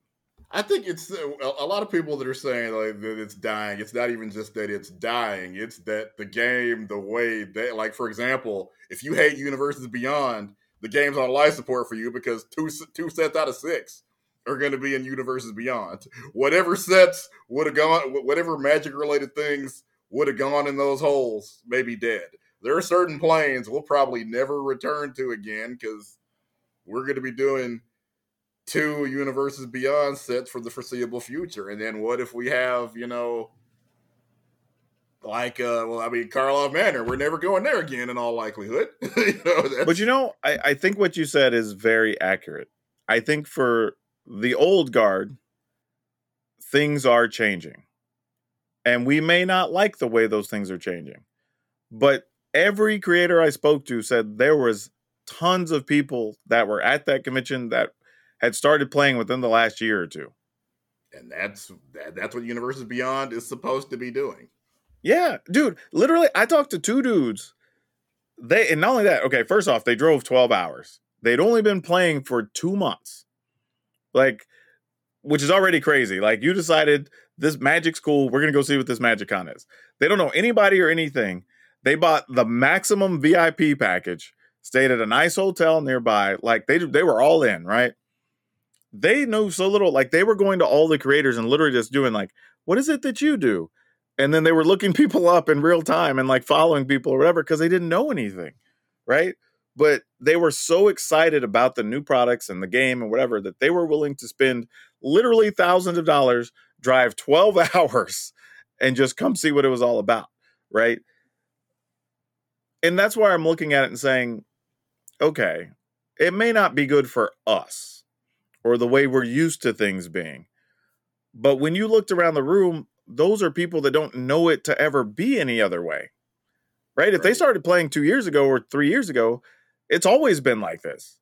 I think it's uh, a lot of people that are saying like that it's dying. It's not even just that it's dying. It's that the game, the way that, like, for example, if you hate Universes Beyond, the game's on life support for you because two two sets out of six are going to be in universes beyond. Whatever sets would have gone, whatever magic related things would have gone in those holes, may be dead. There are certain planes we'll probably never return to again because we're going to be doing two universes beyond sets for the foreseeable future. And then what if we have, you know, like uh well i mean karlov manor we're never going there again in all likelihood you know, but you know I, I think what you said is very accurate i think for the old guard things are changing and we may not like the way those things are changing but every creator i spoke to said there was tons of people that were at that convention that had started playing within the last year or two and that's that, that's what universes beyond is supposed to be doing yeah, dude. Literally, I talked to two dudes. They and not only that. Okay, first off, they drove twelve hours. They'd only been playing for two months, like, which is already crazy. Like, you decided this Magic School. We're gonna go see what this Magic Con is. They don't know anybody or anything. They bought the maximum VIP package, stayed at a nice hotel nearby. Like they they were all in, right? They know so little. Like they were going to all the creators and literally just doing like, what is it that you do? and then they were looking people up in real time and like following people or whatever because they didn't know anything right but they were so excited about the new products and the game and whatever that they were willing to spend literally thousands of dollars drive 12 hours and just come see what it was all about right and that's why I'm looking at it and saying, okay, it may not be good for us or the way we're used to things being. But when you looked around the room, those are people that don't know it to ever be any other way. Right? If they started playing two years ago or three years ago, it's always been like this.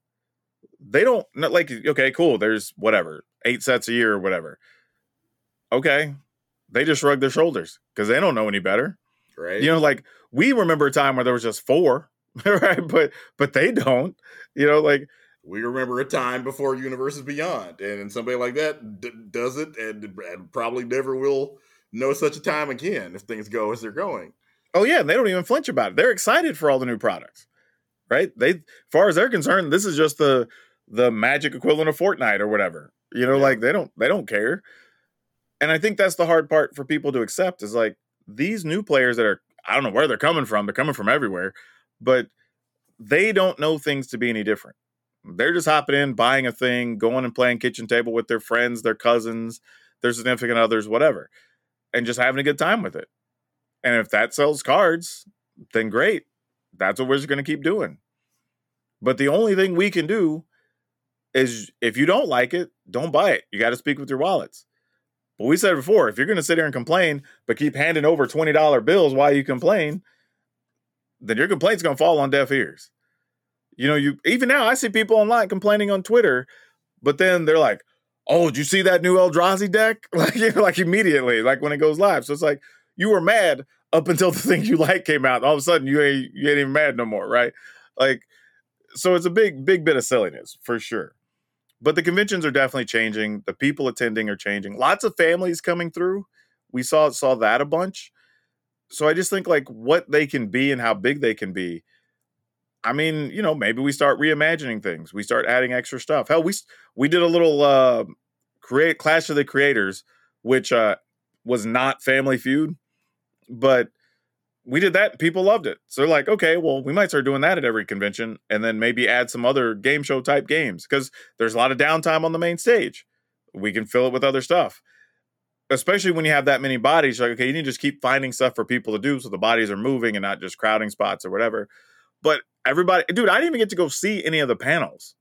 They don't like okay, cool. There's whatever eight sets a year or whatever. Okay, they just shrug their shoulders because they don't know any better. Right. You know, like we remember a time where there was just four, right? But but they don't. You know, like we remember a time before Universes Beyond, and somebody like that d- does it, and, and probably never will know such a time again if things go as they're going. oh yeah, they don't even flinch about it. They're excited for all the new products, right? They, as far as they're concerned, this is just the the magic equivalent of Fortnite or whatever. You know, Yeah. like they don't they don't care. And I think that's the hard part for people to accept is like these new players that are I don't know where they're coming from. They're coming from everywhere, but they don't know things to be any different. They're just hopping in, buying a thing, going and playing kitchen table with their friends, their cousins, their significant others, whatever, and just having a good time with it. And if that sells cards, then great. That's what we're just going to keep doing. But the only thing we can do is if you don't like it, don't buy it. You got to speak with your wallets. But we said before, if you're going to sit here and complain, but keep handing over $20 bills while you complain, then your complaint's going to fall on deaf ears. You know, you even now I see people online complaining on Twitter, but then they're like, "Oh, did you see that new Eldrazi deck?" Like, you know, like immediately, like when it goes live. So it's like you were mad up until the thing you like came out. All of a sudden, you ain't you ain't even mad no more, right? Like, so it's a big big bit of silliness for sure. But the conventions are definitely changing. The people attending are changing. Lots of families coming through. We saw saw that a bunch. So I just think like what they can be and how big they can be. I mean, you know, maybe we start reimagining things. We start adding extra stuff. Hell, we we did a little uh, create Clash of the Creators, which uh, was not Family Feud, but we did that. People loved it. So they're like, okay, well, we might start doing that at every convention, and then maybe add some other game show type games because there's a lot of downtime on the main stage. We can fill it with other stuff. Especially when you have that many bodies, like, okay, you need to just keep finding stuff for people to do so the bodies are moving and not just crowding spots or whatever. But everybody, dude, I didn't even get to go see any of the panels.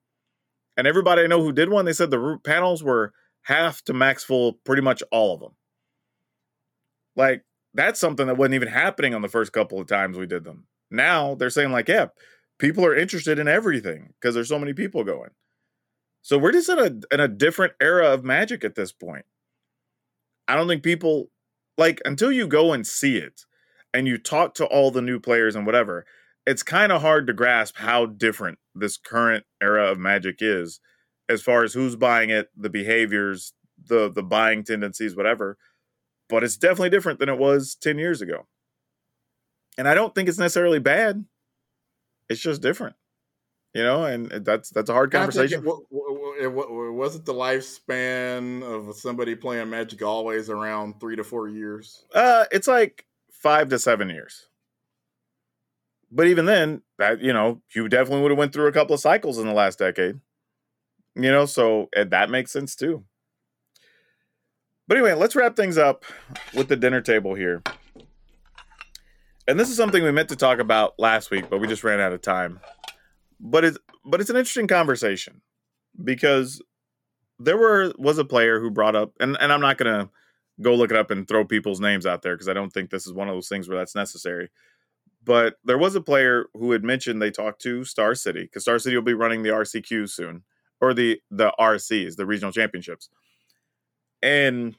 And everybody I know who did one, they said the panels were half to max full, pretty much all of them. Like, that's something that wasn't even happening on the first couple of times we did them. Now they're saying, like, yeah, people are interested in everything because there's so many people going. So we're just in a in a different era of magic at this point. I don't think people like until you go and see it and you talk to all the new players and whatever, it's kind of hard to grasp how different this current era of magic is as far as who's buying it, the behaviors, the the buying tendencies, whatever. But it's definitely different than it was 10 years ago. And I don't think it's necessarily bad. It's just different. You know, and that's that's a hard conversation. It, wa- wa- it wa- wasn't the lifespan of somebody playing Magic always around three to four years. Uh, it's like five to seven years. But even then, that you know, you definitely would have went through a couple of cycles in the last decade. You know, so and that makes sense too. But anyway, let's wrap things up with the dinner table here. And this is something we meant to talk about last week, but we just ran out of time. But it's but it's an interesting conversation because there were was a player who brought up, and, and I'm not gonna go look it up and throw people's names out there because I don't think this is one of those things where that's necessary. But there was a player who had mentioned they talked to Star City because Star City will be running the RCQ soon, or the the RCs, the regional championships, and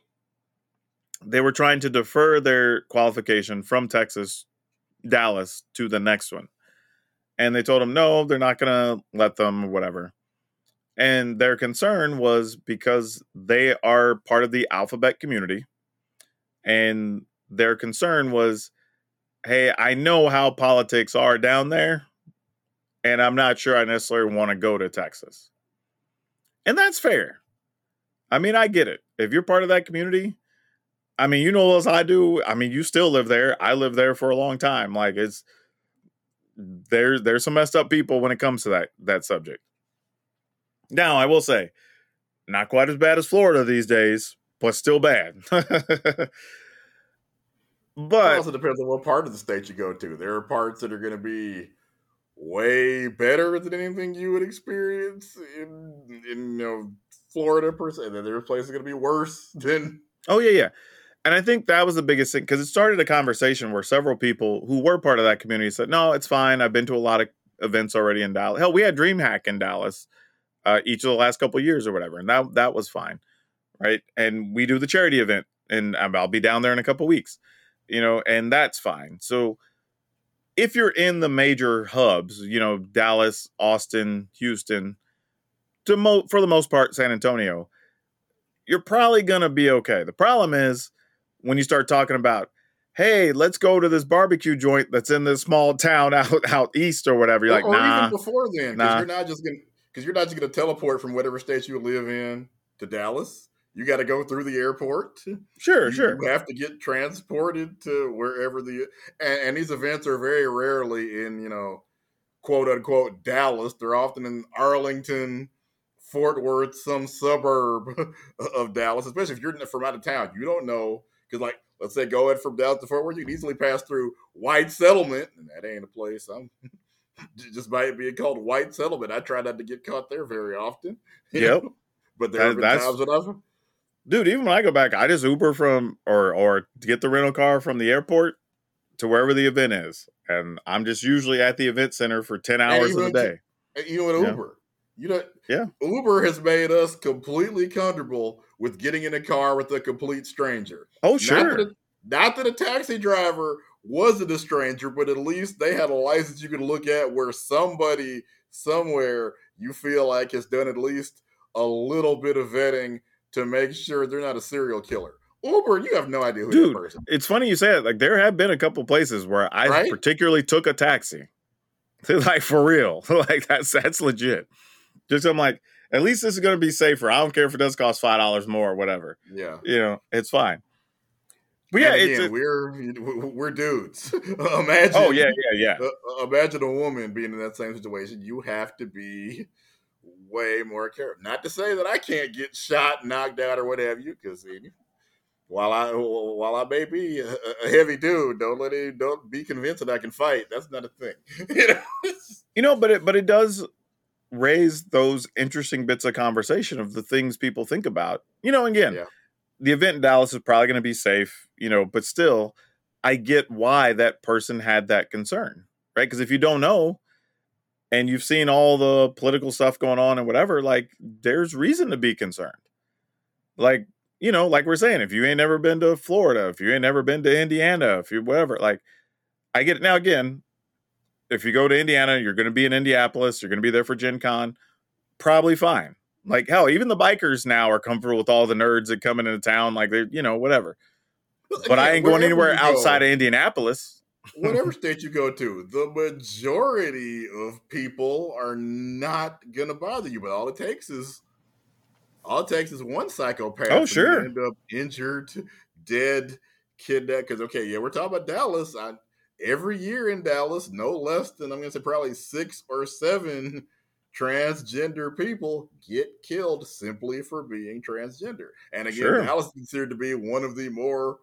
they were trying to defer their qualification from Texas, Dallas to the next one, and they told them no, they're not going to let them, whatever. And their concern was because they are part of the alphabet community. And their concern was, hey, I know how politics are down there, and I'm not sure I necessarily want to go to Texas. And that's fair. I mean, I get it. If you're part of that community, I mean, you know as I do. I mean, you still live there. I lived there for a long time. Like it's there's there's some messed up people when it comes to that that subject. Now, I will say, not quite as bad as Florida these days, but still bad. But it also depends on what part of the state you go to. There are parts that are going to be way better than anything you would experience in, in you know Florida per se. And then there are places going to be worse than oh yeah, yeah. And I think that was the biggest thing because it started a conversation where several people who were part of that community said, "No, it's fine. I've been to a lot of events already in Dallas. Hell, we had DreamHack in Dallas uh, each of the last couple years or whatever, and that that was fine, right? And we do the charity event, and I'll be down there in a couple weeks, you know, and that's fine. So if you're in the major hubs, you know, Dallas, Austin, Houston, to mo- for the most part, San Antonio, you're probably gonna be okay. The problem is when you start talking about, hey, let's go to this barbecue joint that's in this small town out out east or whatever. You're like, or nah, even before then, because nah. you're not just going because you're not just going to teleport from whatever state you live in to Dallas. You got to go through the airport. sure, you, sure. You have to get transported to wherever the and, and these events are very rarely in you know quote unquote Dallas. They're often in Arlington, Fort Worth, some suburb of Dallas. Especially if you're from out of town, you don't know because like let's say go ahead from Dallas to Fort Worth, you can easily pass through White Settlement, and that ain't a place. I'm just by it being called White Settlement. I try not to get caught there very often. Yep. But there That- have been times when I've Dude, even when I go back, I just Uber from or or get the rental car from the airport to wherever the event is. And I'm just usually at the event center for 10 hours of the day. You know, in Yeah. Uber, you know, Yeah. Uber has made us completely comfortable with getting in a car with a complete stranger. Oh, Not sure. that, a, not that a taxi driver wasn't a stranger, but at least they had a license you could look at where somebody somewhere you feel like has done at least a little bit of vetting to make sure they're not a serial killer. Uber, you have no idea who Dude, that person. it's funny you say it. Like there have been a couple places where I Right? particularly took a taxi. like for real. like that's that's legit. Just I'm like, at least this is gonna be safer. I don't care if it does cost five dollars more or whatever. Yeah. You know, it's fine. But yeah, again, we're we're dudes. imagine. oh yeah, yeah, yeah. Uh, imagine a woman being in that same situation. You have to be way more careful. Not to say that I can't get shot, knocked out, or what have you, because while I while I may be a, a heavy dude, don't let it don't be convinced that I can fight. That's not a thing. you know? You know, but it but it does raise those interesting bits of conversation of the things people think about. You know, again, Yeah. the event in Dallas is probably going to be safe, you know, but still, I get why that person had that concern, right? Because if you don't know and you've seen all the political stuff going on and whatever, like there's reason to be concerned. Like, you know, like we're saying, if you ain't never been to Florida, if you ain't never been to Indiana, if you whatever, like I get it now again. If you go to Indiana, you're going to be in Indianapolis, you're going to be there for Gen Con, probably fine. Like hell, even the bikers now are comfortable with all the nerds that come into town, like they're, you know, whatever. But I Again, ain't going anywhere you go, outside of Indianapolis. whatever state you go to, the majority of people are not gonna bother you. But all it takes is all it takes is one psychopath. Oh, sure. end up injured, dead, kidnapped. Because okay, yeah, we're talking about Dallas. I, every year in Dallas, no less than I'm gonna say probably six or seven transgender people get killed simply for being transgender. And again, Sure. Dallas is considered to be one of the more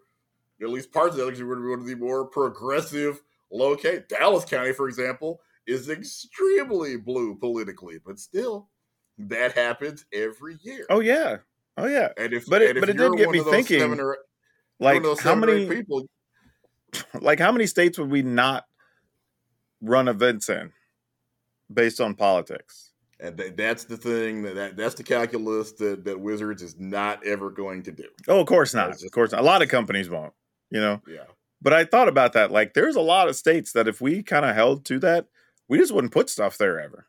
at least parts of Dallas would be one of the more progressive locate. Dallas County, for example, is extremely blue politically, but still, that happens every year. Oh yeah, oh yeah. and if but it- but it did you're get one me of those thinking, seven or, Like one of those how seven or eight many, people? like how many states would we not run events in based on politics? And that, that's the thing that, that that's the calculus that that Wizards is not ever going to do. Oh, of course not. Just- Of course not. A lot of companies won't. You know, Yeah, but I thought about that. Like, there's a lot of states that if we kind of held to that, we just wouldn't put stuff there ever.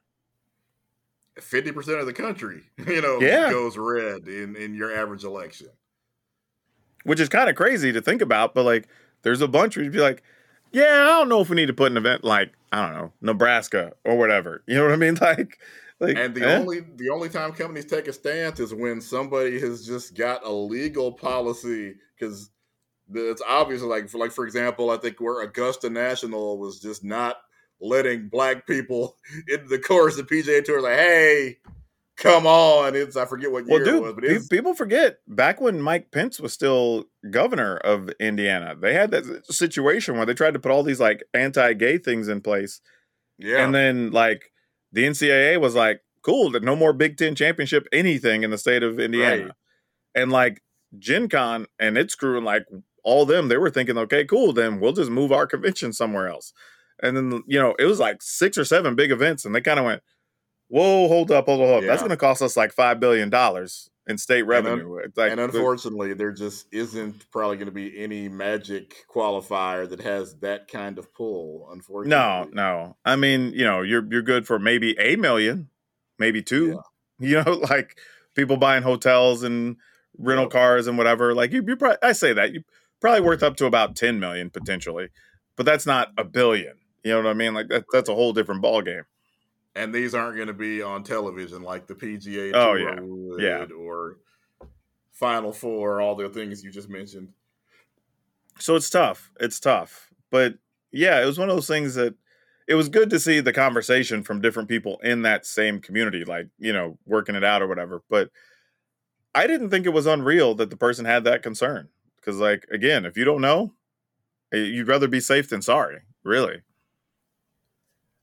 fifty percent of the country, you know, Yeah. goes red in in your average election. which is kind of crazy to think about. But like, there's a bunch where you'd be like, yeah, I don't know if we need to put an event like I don't know Nebraska or whatever. You know what I mean? Like, like, And the eh? only the only time companies take a stance is when somebody has just got a legal policy because it's obvious. Like for like for example, I think where Augusta National was just not letting black people into the course of PGA Tour. Like, hey, come on, it's I forget what year Well, dude, it was, but pe- people forget back when Mike Pence was still governor of Indiana, they had that situation where they tried to put all these like anti-gay things in place, yeah. and then like the NCAA was like, "Cool, that no more Big Ten championship anything in the state of Indiana," Right. and like Gen Con and its crew and like all them, they were thinking, "Okay, cool, then we'll just move our convention somewhere else," and then you know it was like six or seven big events, and they kind of went. Whoa, hold up, hold up, hold up. That's going to cost us like five billion dollars in state un- revenue. It's like and the- unfortunately, there just isn't probably going to be any magic qualifier that has that kind of pull. Unfortunately, no, no. I mean, you know, you're you're good for maybe a million, maybe two. You know, like people buying hotels and rental cars and whatever. Like you, you probably, I say that you probably worth up to about ten million potentially, but that's not a billion. You know what I mean? Like that, that's a whole different ball game. And these aren't going to be on television like the PGA Oh, yeah. would, Yeah. or Final Four, all the things you just mentioned. So it's tough. It's tough. But yeah, it was one of those things that it was good to see the conversation from different people in that same community, like, you know, working it out or whatever. But I didn't think it was unreal that the person had that concern. Because, like, again, if you don't know, eh, you'd rather be safe than sorry, really.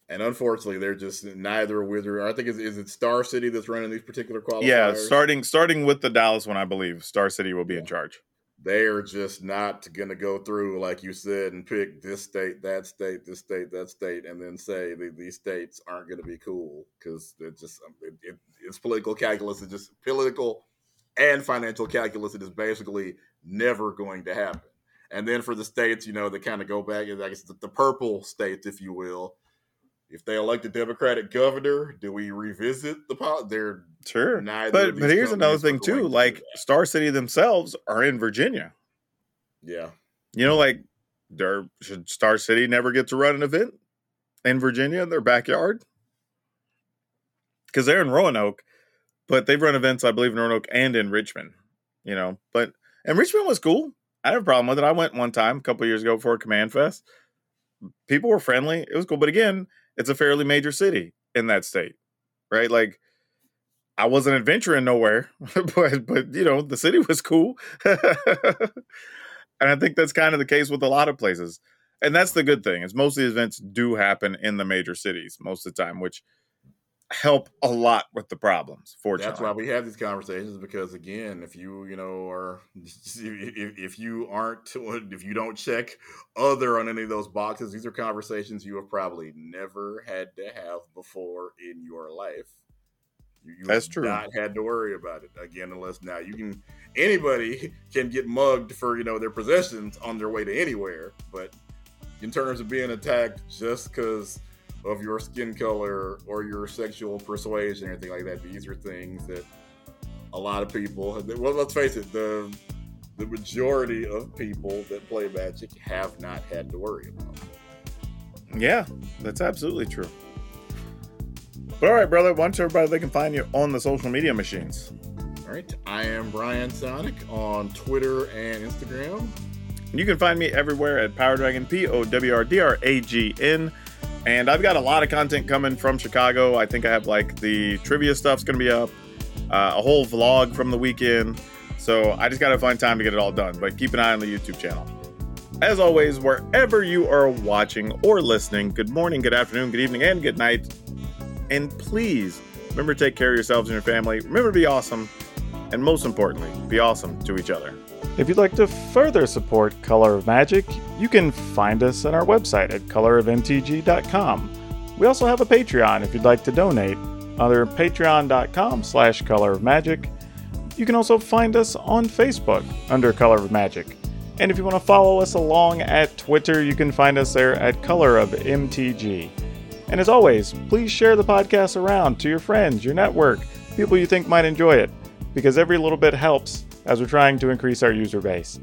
And unfortunately, they're just neither wizard. I think is is it Star City that's running these particular qualifiers? Yeah, starting starting with the Dallas one, I believe Star City will be in charge. They're just not going to go through like you said and pick this state, that state, this state, that state, and then say these states aren't going to be cool because they're just um, it, it, it's political calculus. It's just political and financial calculus. It is basically never going to happen. And then for the states, you know, they kind of go back, I guess the, the purple states, if you will. If they elect a Democratic governor, do we revisit the pot? They're Sure. neither. But but here's another thing too. to Like. Star City themselves are in Virginia. yeah, You know, like there should Star City never get to run an event in Virginia in their backyard? Because they're in Roanoke, but they've run events, I believe, in Roanoke and in Richmond. You know, but and Richmond was cool. I have a problem with it. I went one time a couple years ago for a Command Fest. People were friendly. It was cool. But again, it's a fairly major city in that state, right? Like I wasn't adventuring nowhere, but but you know, the city was cool. and I think that's kind of the case with a lot of places. And that's the good thing is most of these events do happen in the major cities most of the time, which help a lot with the problems. Fortunately, That's why we have these conversations because again, if you you know are if, if you aren't if you don't check other on any of those boxes, these are conversations you have probably never had to have before in your life. You, you That's true. Not had to worry about it again, unless now you can. Anybody can get mugged for you know their possessions on their way to anywhere, but in terms of being attacked just because of your skin color or your sexual persuasion or anything like that. These are things that a lot of people. Well, let's face it the the majority of people that play Magic have not had to worry about. Yeah, that's absolutely true. But all right, brother, why don't everybody they can find you on the social media machines? All right, I am Brian Psionic on Twitter and Instagram. You can find me everywhere at Power Dragon, P O W R D R A G N. And I've got a lot of content coming from Chicago. I think I have like the trivia stuff's going to be up, uh, a whole vlog from the weekend. So I just got to find time to get it all done. But keep an eye on the YouTube channel. As always, wherever you are watching or listening, good morning, good afternoon, good evening, and good night. And please remember to take care of yourselves and your family. Remember to be awesome. And most importantly, be awesome to each other. If you'd like to further support Color of Magic, you can find us on our website at colorofmtg.com. We also have a Patreon if you'd like to donate, under patreon.com slash color of magic. You can also find us on Facebook under Color of Magic. And if you want to follow us along at Twitter, you can find us there at Color of MTG. And as always, please share the podcast around to your friends, your network, people you think might enjoy it, because every little bit helps as we're trying to increase our user base.